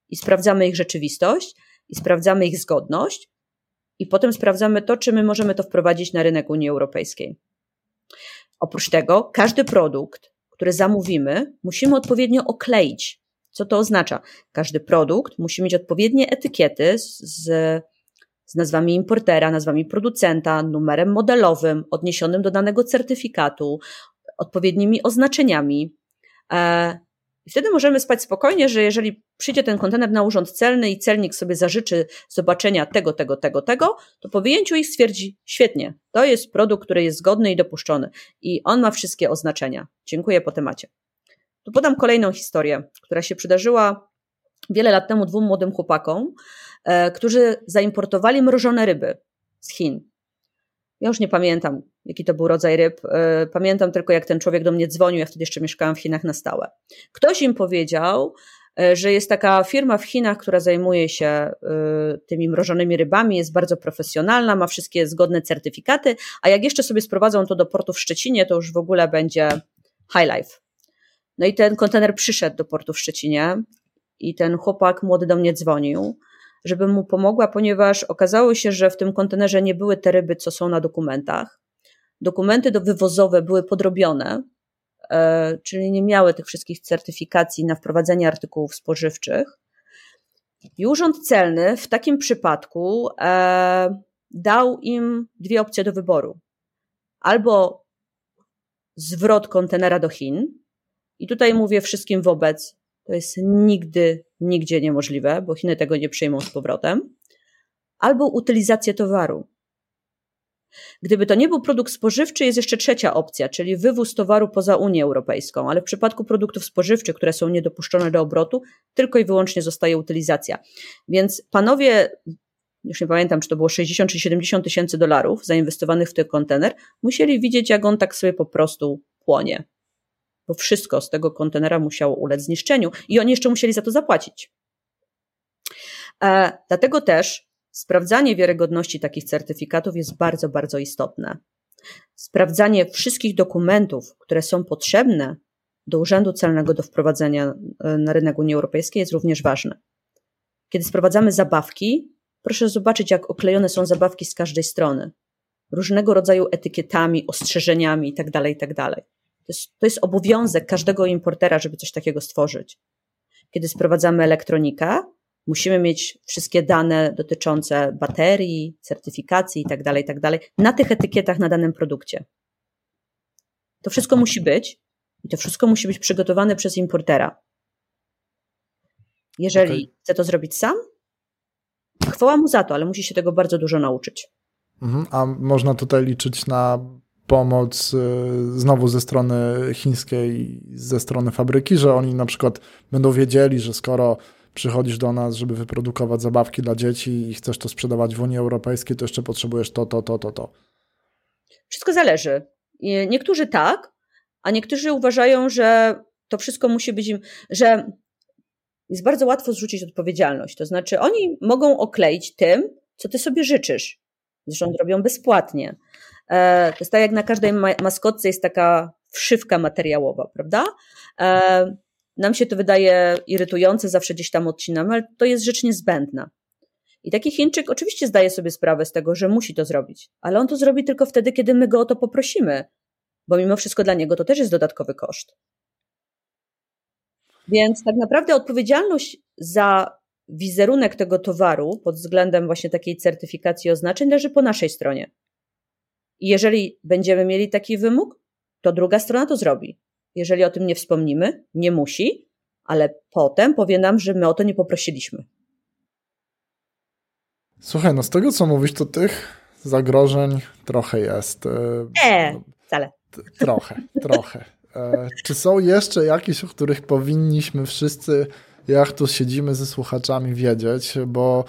i sprawdzamy ich rzeczywistość i sprawdzamy ich zgodność i potem sprawdzamy to, czy my możemy to wprowadzić na rynek Unii Europejskiej. Oprócz tego, każdy produkt, który zamówimy, musimy odpowiednio okleić. Co to oznacza? Każdy produkt musi mieć odpowiednie etykiety z, z nazwami importera, nazwami producenta, numerem modelowym, odniesionym do danego certyfikatu, odpowiednimi oznaczeniami. I wtedy możemy spać spokojnie, że jeżeli przyjdzie ten kontener na urząd celny i celnik sobie zażyczy zobaczenia tego, tego, tego, tego, to po wyjęciu ich stwierdzi, świetnie, to jest produkt, który jest zgodny i dopuszczony i on ma wszystkie oznaczenia. Dziękuję po temacie. Tu podam kolejną historię, która się przydarzyła wiele lat temu dwóm młodym chłopakom, e, którzy zaimportowali mrożone ryby z Chin. Ja już nie pamiętam, jaki to był rodzaj ryb. E, pamiętam tylko, jak ten człowiek do mnie dzwonił, ja wtedy jeszcze mieszkałam w Chinach na stałe. Ktoś im powiedział, e, że jest taka firma w Chinach, która zajmuje się e, tymi mrożonymi rybami, jest bardzo profesjonalna, ma wszystkie zgodne certyfikaty, a jak jeszcze sobie sprowadzą to do portu w Szczecinie, to już w ogóle będzie high life. No i ten kontener przyszedł do portu w Szczecinie i ten chłopak młody do mnie dzwonił żebym mu pomogła, ponieważ okazało się, że w tym kontenerze nie były te ryby, co są na dokumentach. dokumenty do wywozowe były podrobione, e, czyli nie miały tych wszystkich certyfikacji na wprowadzenie artykułów spożywczych. I Urząd Celny w takim przypadku e, dał im dwie opcje do wyboru. Albo zwrot kontenera do Chin, i tutaj mówię wszystkim wobec, to jest nigdy, nigdzie niemożliwe, bo Chiny tego nie przyjmą z powrotem, albo utylizację towaru. Gdyby to nie był produkt spożywczy, jest jeszcze trzecia opcja, czyli wywóz towaru poza Unię Europejską, ale w przypadku produktów spożywczych, które są niedopuszczone do obrotu, tylko i wyłącznie zostaje utylizacja. Więc panowie, już nie pamiętam, czy to było 60 czy 70 tysięcy dolarów zainwestowanych w ten kontener, musieli widzieć, jak on tak sobie po prostu płonie. Bo wszystko z tego kontenera musiało ulec zniszczeniu i oni jeszcze musieli za to zapłacić. E, dlatego też Sprawdzanie wiarygodności takich certyfikatów jest bardzo, bardzo istotne. Sprawdzanie wszystkich dokumentów, które są potrzebne do Urzędu Celnego do wprowadzenia e, na rynek Unii Europejskiej jest również ważne. Kiedy sprowadzamy zabawki, proszę zobaczyć, jak oklejone są zabawki z każdej strony. Różnego rodzaju etykietami, ostrzeżeniami itd. Tak itd. To jest, to jest obowiązek każdego importera, żeby coś takiego stworzyć. Kiedy sprowadzamy elektronikę, Musimy mieć wszystkie dane dotyczące baterii, certyfikacji itd., tak itd. Tak na tych etykietach na danym produkcie. To wszystko musi być i to wszystko musi być przygotowane przez importera. Jeżeli okay. chce to zrobić sam, chwała mu za to, ale musi się tego bardzo dużo nauczyć. Mhm. A można tutaj liczyć na pomoc y, znowu ze strony chińskiej, ze strony fabryki, że oni na przykład będą wiedzieli, że skoro przychodzisz do nas, żeby wyprodukować zabawki dla dzieci i chcesz to sprzedawać w Unii Europejskiej, to jeszcze potrzebujesz to, to, to, to, to. Wszystko zależy. Niektórzy tak, a niektórzy uważają, że to wszystko musi być im, że jest bardzo łatwo zrzucić odpowiedzialność. To znaczy, oni mogą okleić tym, co ty sobie życzysz. Zresztą robią bezpłatnie. E, to jest tak, jak na każdej maskotce jest taka wszywka materiałowa, prawda? E, nam się to wydaje irytujące, zawsze gdzieś tam odcinamy, ale to jest rzecz niezbędna. I taki Chińczyk oczywiście zdaje sobie sprawę z tego, że musi to zrobić, ale on to zrobi tylko wtedy, kiedy my go o to poprosimy, bo mimo wszystko dla niego to też jest dodatkowy koszt. Więc tak naprawdę odpowiedzialność za wizerunek tego towaru pod względem właśnie takiej certyfikacji oznaczeń leży po naszej stronie. I jeżeli będziemy mieli taki wymóg, to druga strona to zrobi. Jeżeli o tym nie wspomnimy, nie musi, ale potem powie nam, że my o to nie poprosiliśmy. Słuchaj, no z tego co mówisz, to tych zagrożeń trochę jest. E, wcale. Trochę, trochę. E, czy są jeszcze jakieś, o których powinniśmy wszyscy, jak tu siedzimy ze słuchaczami, wiedzieć? Bo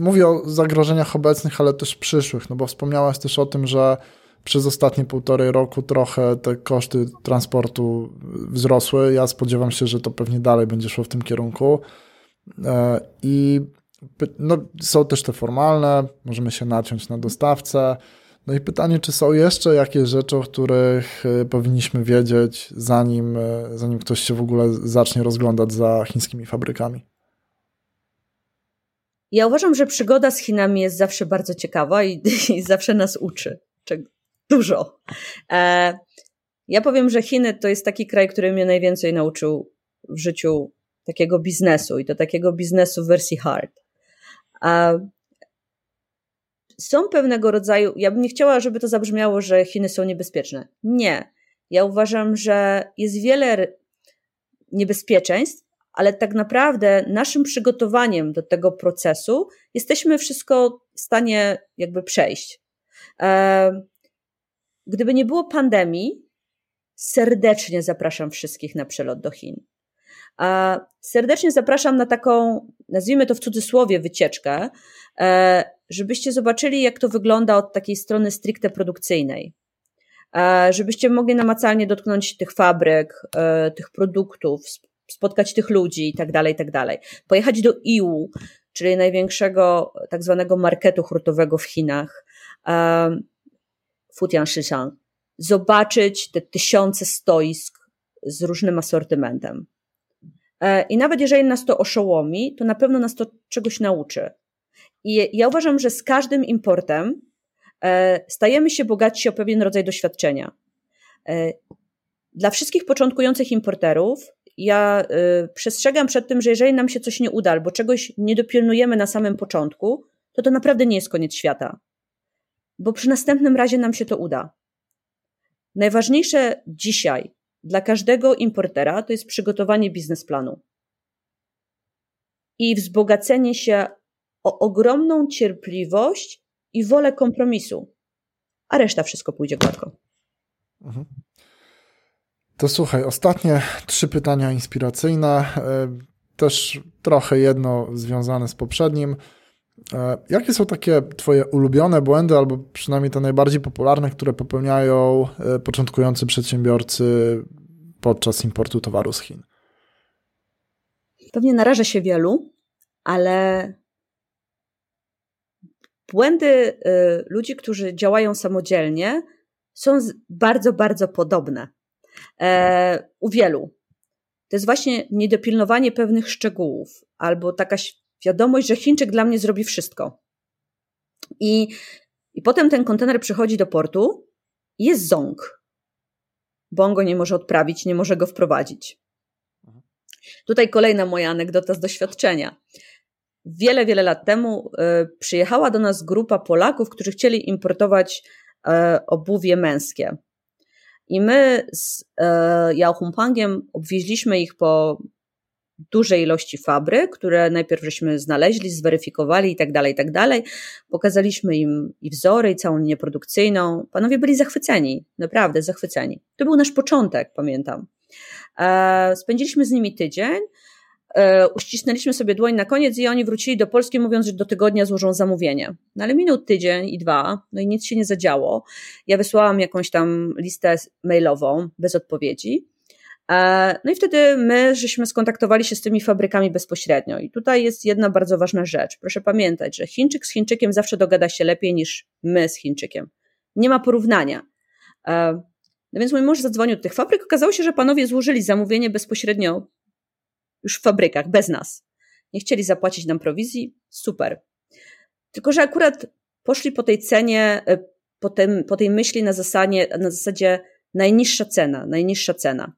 mówię o zagrożeniach obecnych, ale też przyszłych, no bo wspomniałaś też o tym, że przez ostatnie półtorej roku trochę te koszty transportu wzrosły. Ja spodziewam się, że to pewnie dalej będzie szło w tym kierunku. E, I no, są też te formalne, możemy się naciąć na dostawcę. No i pytanie, czy są jeszcze jakieś rzeczy, o których e, powinniśmy wiedzieć, zanim, e, zanim ktoś się w ogóle zacznie rozglądać za chińskimi fabrykami? Ja uważam, że przygoda z Chinami jest zawsze bardzo ciekawa i, (laughs) i zawsze nas uczy dużo. E, ja powiem, że Chiny to jest taki kraj, który mnie najwięcej nauczył w życiu takiego biznesu i to takiego biznesu w wersji hard. E, są pewnego rodzaju, ja bym nie chciała, żeby to zabrzmiało, że Chiny są niebezpieczne. Nie. Ja uważam, że jest wiele niebezpieczeństw, ale tak naprawdę naszym przygotowaniem do tego procesu jesteśmy wszystko w stanie jakby przejść. Gdyby nie było pandemii, serdecznie zapraszam wszystkich na przelot do Chin. Serdecznie zapraszam na taką, nazwijmy to w cudzysłowie, wycieczkę, e, żebyście zobaczyli, jak to wygląda od takiej strony stricte produkcyjnej. E, żebyście mogli namacalnie dotknąć tych fabryk, e, tych produktów, spotkać tych ludzi i tak dalej, i tak dalej. Pojechać do IU, czyli największego tak zwanego marketu hurtowego w Chinach, Futian Shishang, zobaczyć te tysiące stoisk z różnym asortymentem. E, I nawet jeżeli nas to oszołomi, to na pewno nas to czegoś nauczy. I ja uważam, że z każdym importem e, stajemy się bogatsi o pewien rodzaj doświadczenia. E, dla wszystkich początkujących importerów ja przestrzegam przed tym, że jeżeli nam się coś nie uda albo czegoś nie dopilnujemy na samym początku, to to naprawdę nie jest koniec świata. Bo przy następnym razie nam się to uda. Najważniejsze dzisiaj dla każdego importera to jest przygotowanie biznesplanu i wzbogacenie się o ogromną cierpliwość i wolę kompromisu, a reszta wszystko pójdzie gładko. Mhm. To słuchaj, ostatnie trzy pytania inspiracyjne, e, też trochę jedno związane z poprzednim. E, jakie są takie Twoje ulubione błędy, albo przynajmniej te najbardziej popularne, które popełniają e, początkujący przedsiębiorcy podczas importu towaru z Chin? Pewnie naraża się wielu, ale błędy y, ludzi, którzy działają samodzielnie, są bardzo, bardzo podobne. E, u wielu. To jest właśnie niedopilnowanie pewnych szczegółów, albo taka wiadomość, że Chińczyk dla mnie zrobi wszystko. I, i potem ten kontener przychodzi do portu i jest ząg, bo on go nie może odprawić, nie może go wprowadzić. Tutaj kolejna moja anegdota z doświadczenia. Wiele, wiele lat temu y, przyjechała do nas grupa Polaków, którzy chcieli importować y, obuwie męskie. I my z y, Yao Humpangiem obwieźliśmy ich po dużej ilości fabryk, które najpierw żeśmy znaleźli, zweryfikowali i tak dalej, i tak dalej. Pokazaliśmy im i wzory, i całą linię produkcyjną. Panowie byli zachwyceni, naprawdę zachwyceni. To był nasz początek, pamiętam. E, spędziliśmy z nimi tydzień, e, uścisnęliśmy sobie dłoń na koniec i oni wrócili do Polski mówiąc, że do tygodnia złożą zamówienie. No ale minął tydzień i dwa, no i nic się nie zadziało. Ja wysłałam jakąś tam listę mailową bez odpowiedzi. E, no i wtedy my żeśmy skontaktowali się z tymi fabrykami bezpośrednio. I tutaj jest jedna bardzo ważna rzecz. Proszę pamiętać, że Chińczyk z Chińczykiem zawsze dogada się lepiej niż my z Chińczykiem. Nie ma porównania. No więc mój mąż zadzwonił do tych fabryk. Okazało się, że panowie złożyli zamówienie bezpośrednio już w fabrykach, bez nas. Nie chcieli zapłacić nam prowizji. Super. Tylko, że akurat poszli po tej cenie, e, po, tym, po tej myśli na zasadzie, na zasadzie najniższa cena, najniższa cena.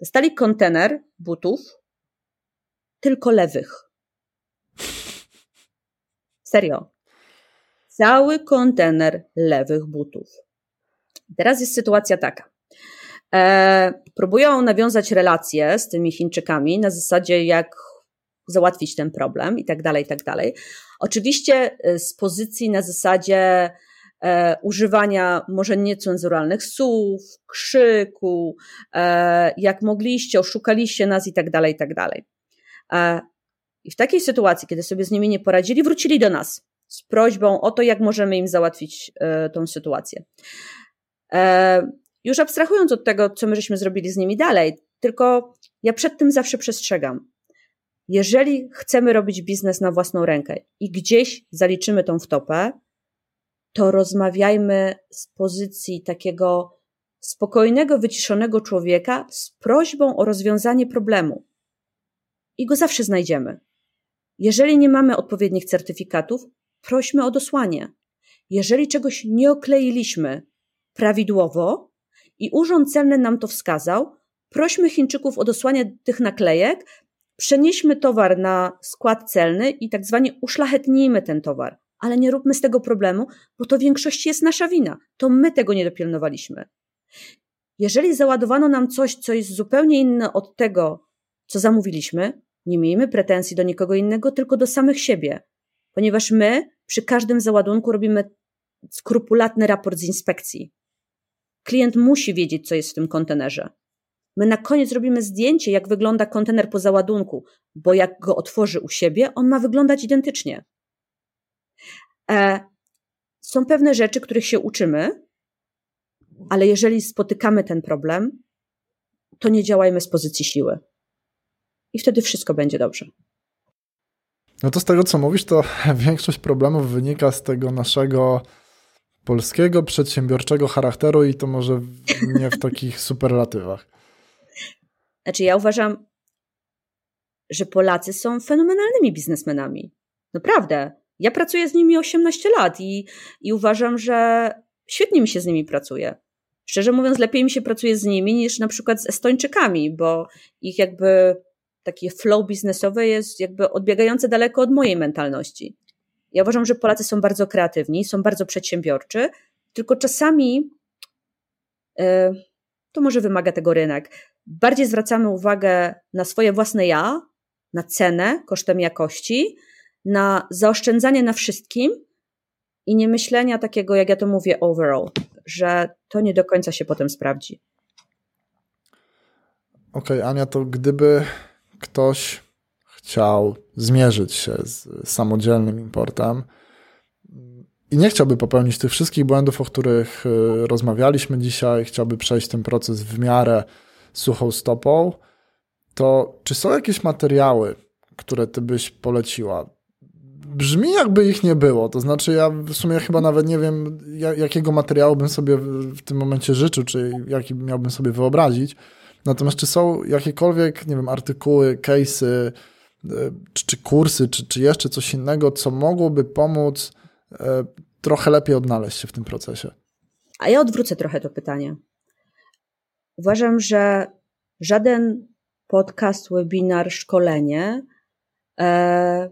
Dostali kontener butów, tylko lewych. Serio. Cały kontener lewych butów. Teraz jest sytuacja taka. E, próbują nawiązać relacje z tymi Chińczykami na zasadzie, jak załatwić ten problem i tak dalej, i tak dalej. Oczywiście e, z pozycji na zasadzie e, używania może niecenzuralnych słów, krzyku, e, jak mogliście, oszukaliście nas i tak dalej, i tak dalej. E, I w takiej sytuacji, kiedy sobie z nimi nie poradzili, wrócili do nas z prośbą o to, jak możemy im załatwić e, tą sytuację. E, już abstrahując od tego, co my żeśmy zrobili z nimi dalej, tylko ja przed tym zawsze przestrzegam. Jeżeli chcemy robić biznes na własną rękę i gdzieś zaliczymy tą wtopę, to rozmawiajmy z pozycji takiego spokojnego, wyciszonego człowieka z prośbą o rozwiązanie problemu. I go zawsze znajdziemy. Jeżeli nie mamy odpowiednich certyfikatów, prośmy o dosłanie. Jeżeli czegoś nie okleiliśmy, prawidłowo i Urząd Celny nam to wskazał, prośmy Chińczyków o dosłanie tych naklejek, przenieśmy towar na skład celny i tak zwanie uszlachetnijmy ten towar. Ale nie róbmy z tego problemu, bo to w większości jest nasza wina. To my tego nie dopilnowaliśmy. Jeżeli załadowano nam coś, co jest zupełnie inne od tego, co zamówiliśmy, nie miejmy pretensji do nikogo innego, tylko do samych siebie, ponieważ my przy każdym załadunku robimy skrupulatny raport z inspekcji. Klient musi wiedzieć, co jest w tym kontenerze. My na koniec robimy zdjęcie, jak wygląda kontener po załadunku, bo jak go otworzy u siebie, on ma wyglądać identycznie. E, są pewne rzeczy, których się uczymy, ale jeżeli spotykamy ten problem, to nie działajmy z pozycji siły. I wtedy wszystko będzie dobrze. No to z tego, co mówisz, to (laughs) większość problemów wynika z tego naszego polskiego, przedsiębiorczego charakteru i to może nie w takich (laughs) superlatywach. Znaczy, ja uważam, że Polacy są fenomenalnymi biznesmenami. Naprawdę. Ja pracuję z nimi 18 lat i, i uważam, że świetnie mi się z nimi pracuje. Szczerze mówiąc, lepiej mi się pracuje z nimi niż na przykład z Estończykami, bo ich jakby takie flow biznesowe jest jakby odbiegające daleko od mojej mentalności. Ja uważam, że Polacy są bardzo kreatywni, są bardzo przedsiębiorczy, tylko czasami yy, to może wymaga tego rynek. Bardziej zwracamy uwagę na swoje własne ja, na cenę kosztem jakości, na zaoszczędzanie na wszystkim i nie myślenia takiego, jak ja to mówię, overall, że to nie do końca się potem sprawdzi. Okej, okay, Ania, to gdyby ktoś chciał zmierzyć się z samodzielnym importem i nie chciałby popełnić tych wszystkich błędów, o których y, rozmawialiśmy dzisiaj, chciałby przejść ten proces w miarę suchą stopą, to czy są jakieś materiały, które ty byś poleciła? Brzmi jakby ich nie było, to znaczy ja w sumie chyba nawet nie wiem, jakiego materiału bym sobie w tym momencie życzył, czy jaki miałbym sobie wyobrazić. Natomiast czy są jakiekolwiek, nie wiem, artykuły, case'y, czy, czy kursy, czy, czy jeszcze coś innego, co mogłoby pomóc e, trochę lepiej odnaleźć się w tym procesie? A ja odwrócę trochę to pytanie. Uważam, że żaden podcast, webinar, szkolenie e,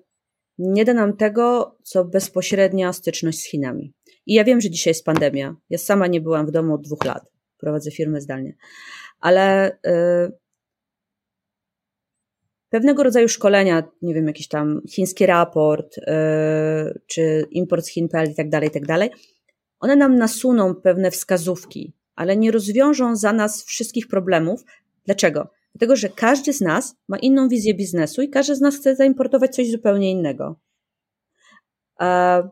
nie da nam tego, co bezpośrednia styczność z Chinami. I ja wiem, że dzisiaj jest pandemia. Ja sama nie byłam w domu od dwóch lat. Prowadzę firmę zdalnie. Ale e, pewnego rodzaju szkolenia, nie wiem, jakiś tam chiński raport, e, czy import z Chin.pl i tak dalej, i tak dalej, one nam nasuną pewne wskazówki, ale nie rozwiążą za nas wszystkich problemów. Dlaczego? Dlatego, że każdy z nas ma inną wizję biznesu i każdy z nas chce zaimportować coś zupełnie innego. A,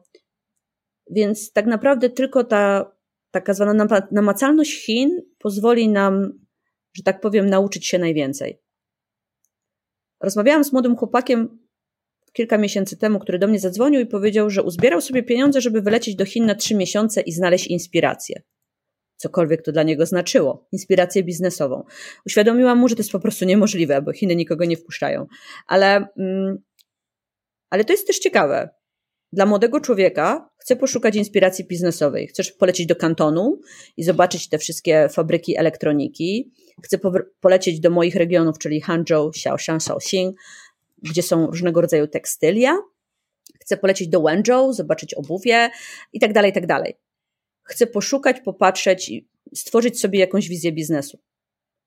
więc tak naprawdę tylko ta taka zwana namacalność Chin pozwoli nam, że tak powiem, nauczyć się najwięcej. Rozmawiałam z młodym chłopakiem kilka miesięcy temu, który do mnie zadzwonił i powiedział, że uzbierał sobie pieniądze, żeby wylecieć do Chin na trzy miesiące i znaleźć inspirację cokolwiek to dla niego znaczyło, inspirację biznesową. Uświadomiłam mu, że to jest po prostu niemożliwe, bo Chiny nikogo nie wpuszczają. Ale, mm, ale to jest też ciekawe. Dla młodego człowieka chcę poszukać inspiracji biznesowej. Chcesz polecieć do kantonu i zobaczyć te wszystkie fabryki elektroniki. Chcę po polecieć do moich regionów, czyli Hangzhou, Xiaoshan, Shaoxing, gdzie są różnego rodzaju tekstylia. Chcę polecieć do Wenzhou, zobaczyć obuwie i tak dalej, i tak dalej chcę poszukać, popatrzeć i stworzyć sobie jakąś wizję biznesu.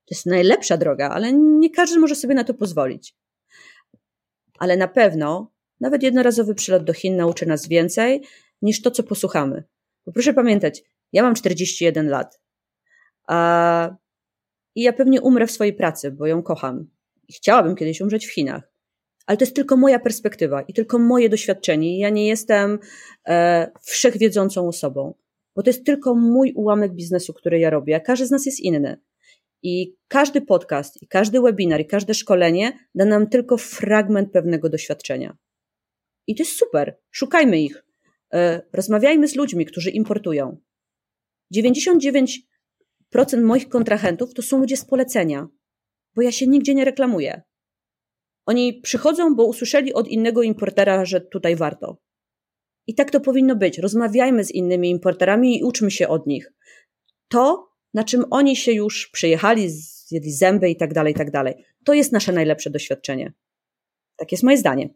To jest najlepsza droga, ale nie każdy może sobie na to pozwolić. Ale na pewno nawet jednorazowy przylot do Chin nauczy nas więcej niż to, co posłuchamy. Bo proszę pamiętać, ja mam 41 lat. A... I ja pewnie umrę w swojej pracy, bo ją kocham. I chciałabym kiedyś umrzeć w Chinach. Ale to jest tylko moja perspektywa i tylko moje doświadczenie. Ja nie jestem e, wszechwiedzącą osobą bo to jest tylko mój ułamek biznesu, który ja robię, każdy z nas jest inny. I każdy podcast, i każdy webinar, i każde szkolenie da nam tylko fragment pewnego doświadczenia. I to jest super. Szukajmy ich. E, rozmawiajmy z ludźmi, którzy importują. 99% moich kontrahentów to są ludzie z polecenia, bo ja się nigdzie nie reklamuję. Oni przychodzą, bo usłyszeli od innego importera, że tutaj warto. I tak to powinno być. Rozmawiajmy z innymi importerami i uczmy się od nich. To, na czym oni się już przyjechali, zjedli zęby i tak dalej, i tak dalej. To jest nasze najlepsze doświadczenie. Tak jest moje zdanie.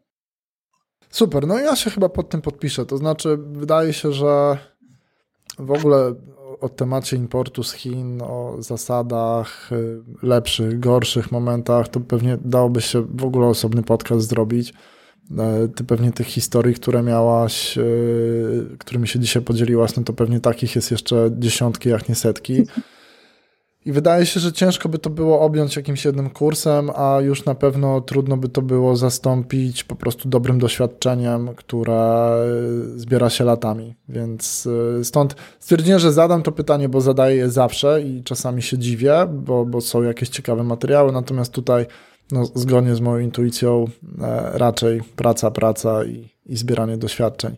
Super, no ja się chyba pod tym podpiszę. To znaczy, wydaje się, że w ogóle o temacie importu z Chin, o zasadach y, lepszych, gorszych momentach, to pewnie dałoby się w ogóle osobny podcast zrobić. E, ty pewnie tych historii, które miałaś, e, którymi się dzisiaj podzieliłaś, no to pewnie takich jest jeszcze dziesiątki, jak nie setki. (laughs) I wydaje się, że ciężko by to było objąć jakimś jednym kursem, a już na pewno trudno by to było zastąpić po prostu dobrym doświadczeniem, które zbiera się latami. Więc e, stąd stwierdziłem, że zadam to pytanie, bo zadaję je zawsze i czasami się dziwię, bo, bo są jakieś ciekawe materiały, natomiast tutaj no, zgodnie z moją intuicją e, raczej praca, praca i, i zbieranie doświadczeń.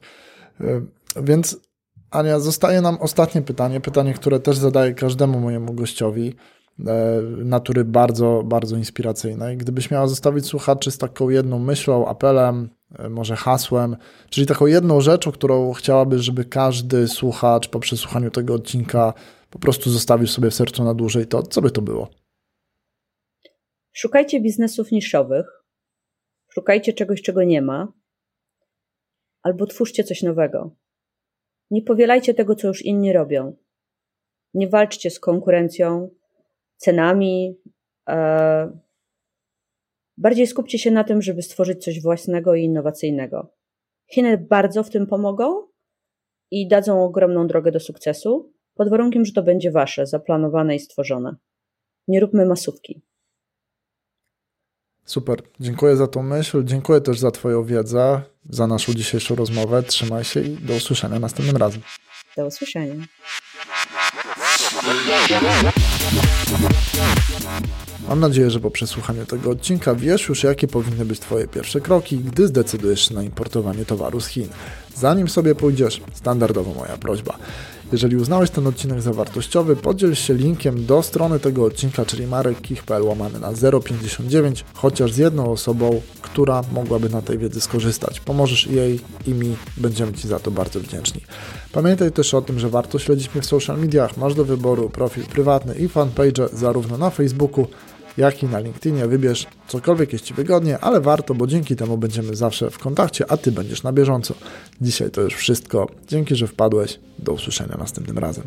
E, więc Ania, zostaje nam ostatnie pytanie, pytanie, które też zadaję każdemu mojemu gościowi, e, natury bardzo, bardzo inspiracyjnej. Gdybyś miała zostawić słuchaczy z taką jedną myślą, apelem, e, może hasłem, czyli taką jedną rzeczą, którą chciałabyś, żeby każdy słuchacz po przesłuchaniu tego odcinka po prostu zostawił sobie w sercu na dłużej, to co by to było? Szukajcie biznesów niszowych, szukajcie czegoś, czego nie ma, albo twórzcie coś nowego. Nie powielajcie tego, co już inni robią. Nie walczcie z konkurencją, cenami. E, bardziej skupcie się na tym, żeby stworzyć coś własnego i innowacyjnego. Chiny bardzo w tym pomogą i dadzą ogromną drogę do sukcesu, pod warunkiem, że to będzie wasze, zaplanowane i stworzone. Nie róbmy masówki. Super. Dziękuję za tą myśl. Dziękuję też za Twoją wiedzę, za naszą dzisiejszą rozmowę. Trzymaj się i do usłyszenia następnym razem. Do usłyszenia. Mam nadzieję, że po przesłuchaniu tego odcinka wiesz już, jakie powinny być Twoje pierwsze kroki, gdy zdecydujesz się na importowanie towaru z Chin. Zanim sobie pójdziesz, standardowo moja prośba. Jeżeli uznałeś ten odcinek za wartościowy, podziel się linkiem do strony tego odcinka, czyli marekkich.pl łamany na 059, chociaż z jedną osobą, która mogłaby na tej wiedzy skorzystać. Pomożesz jej i mi, będziemy Ci za to bardzo wdzięczni. Pamiętaj też o tym, że warto śledzić mnie w social mediach. Masz do wyboru profil prywatny i fanpage zarówno na Facebooku, jak i na LinkedInie. Wybierz cokolwiek jest Ci wygodnie, ale warto, bo dzięki temu będziemy zawsze w kontakcie, a Ty będziesz na bieżąco. Dzisiaj to już wszystko. Dzięki, że wpadłeś. Do usłyszenia następnym razem.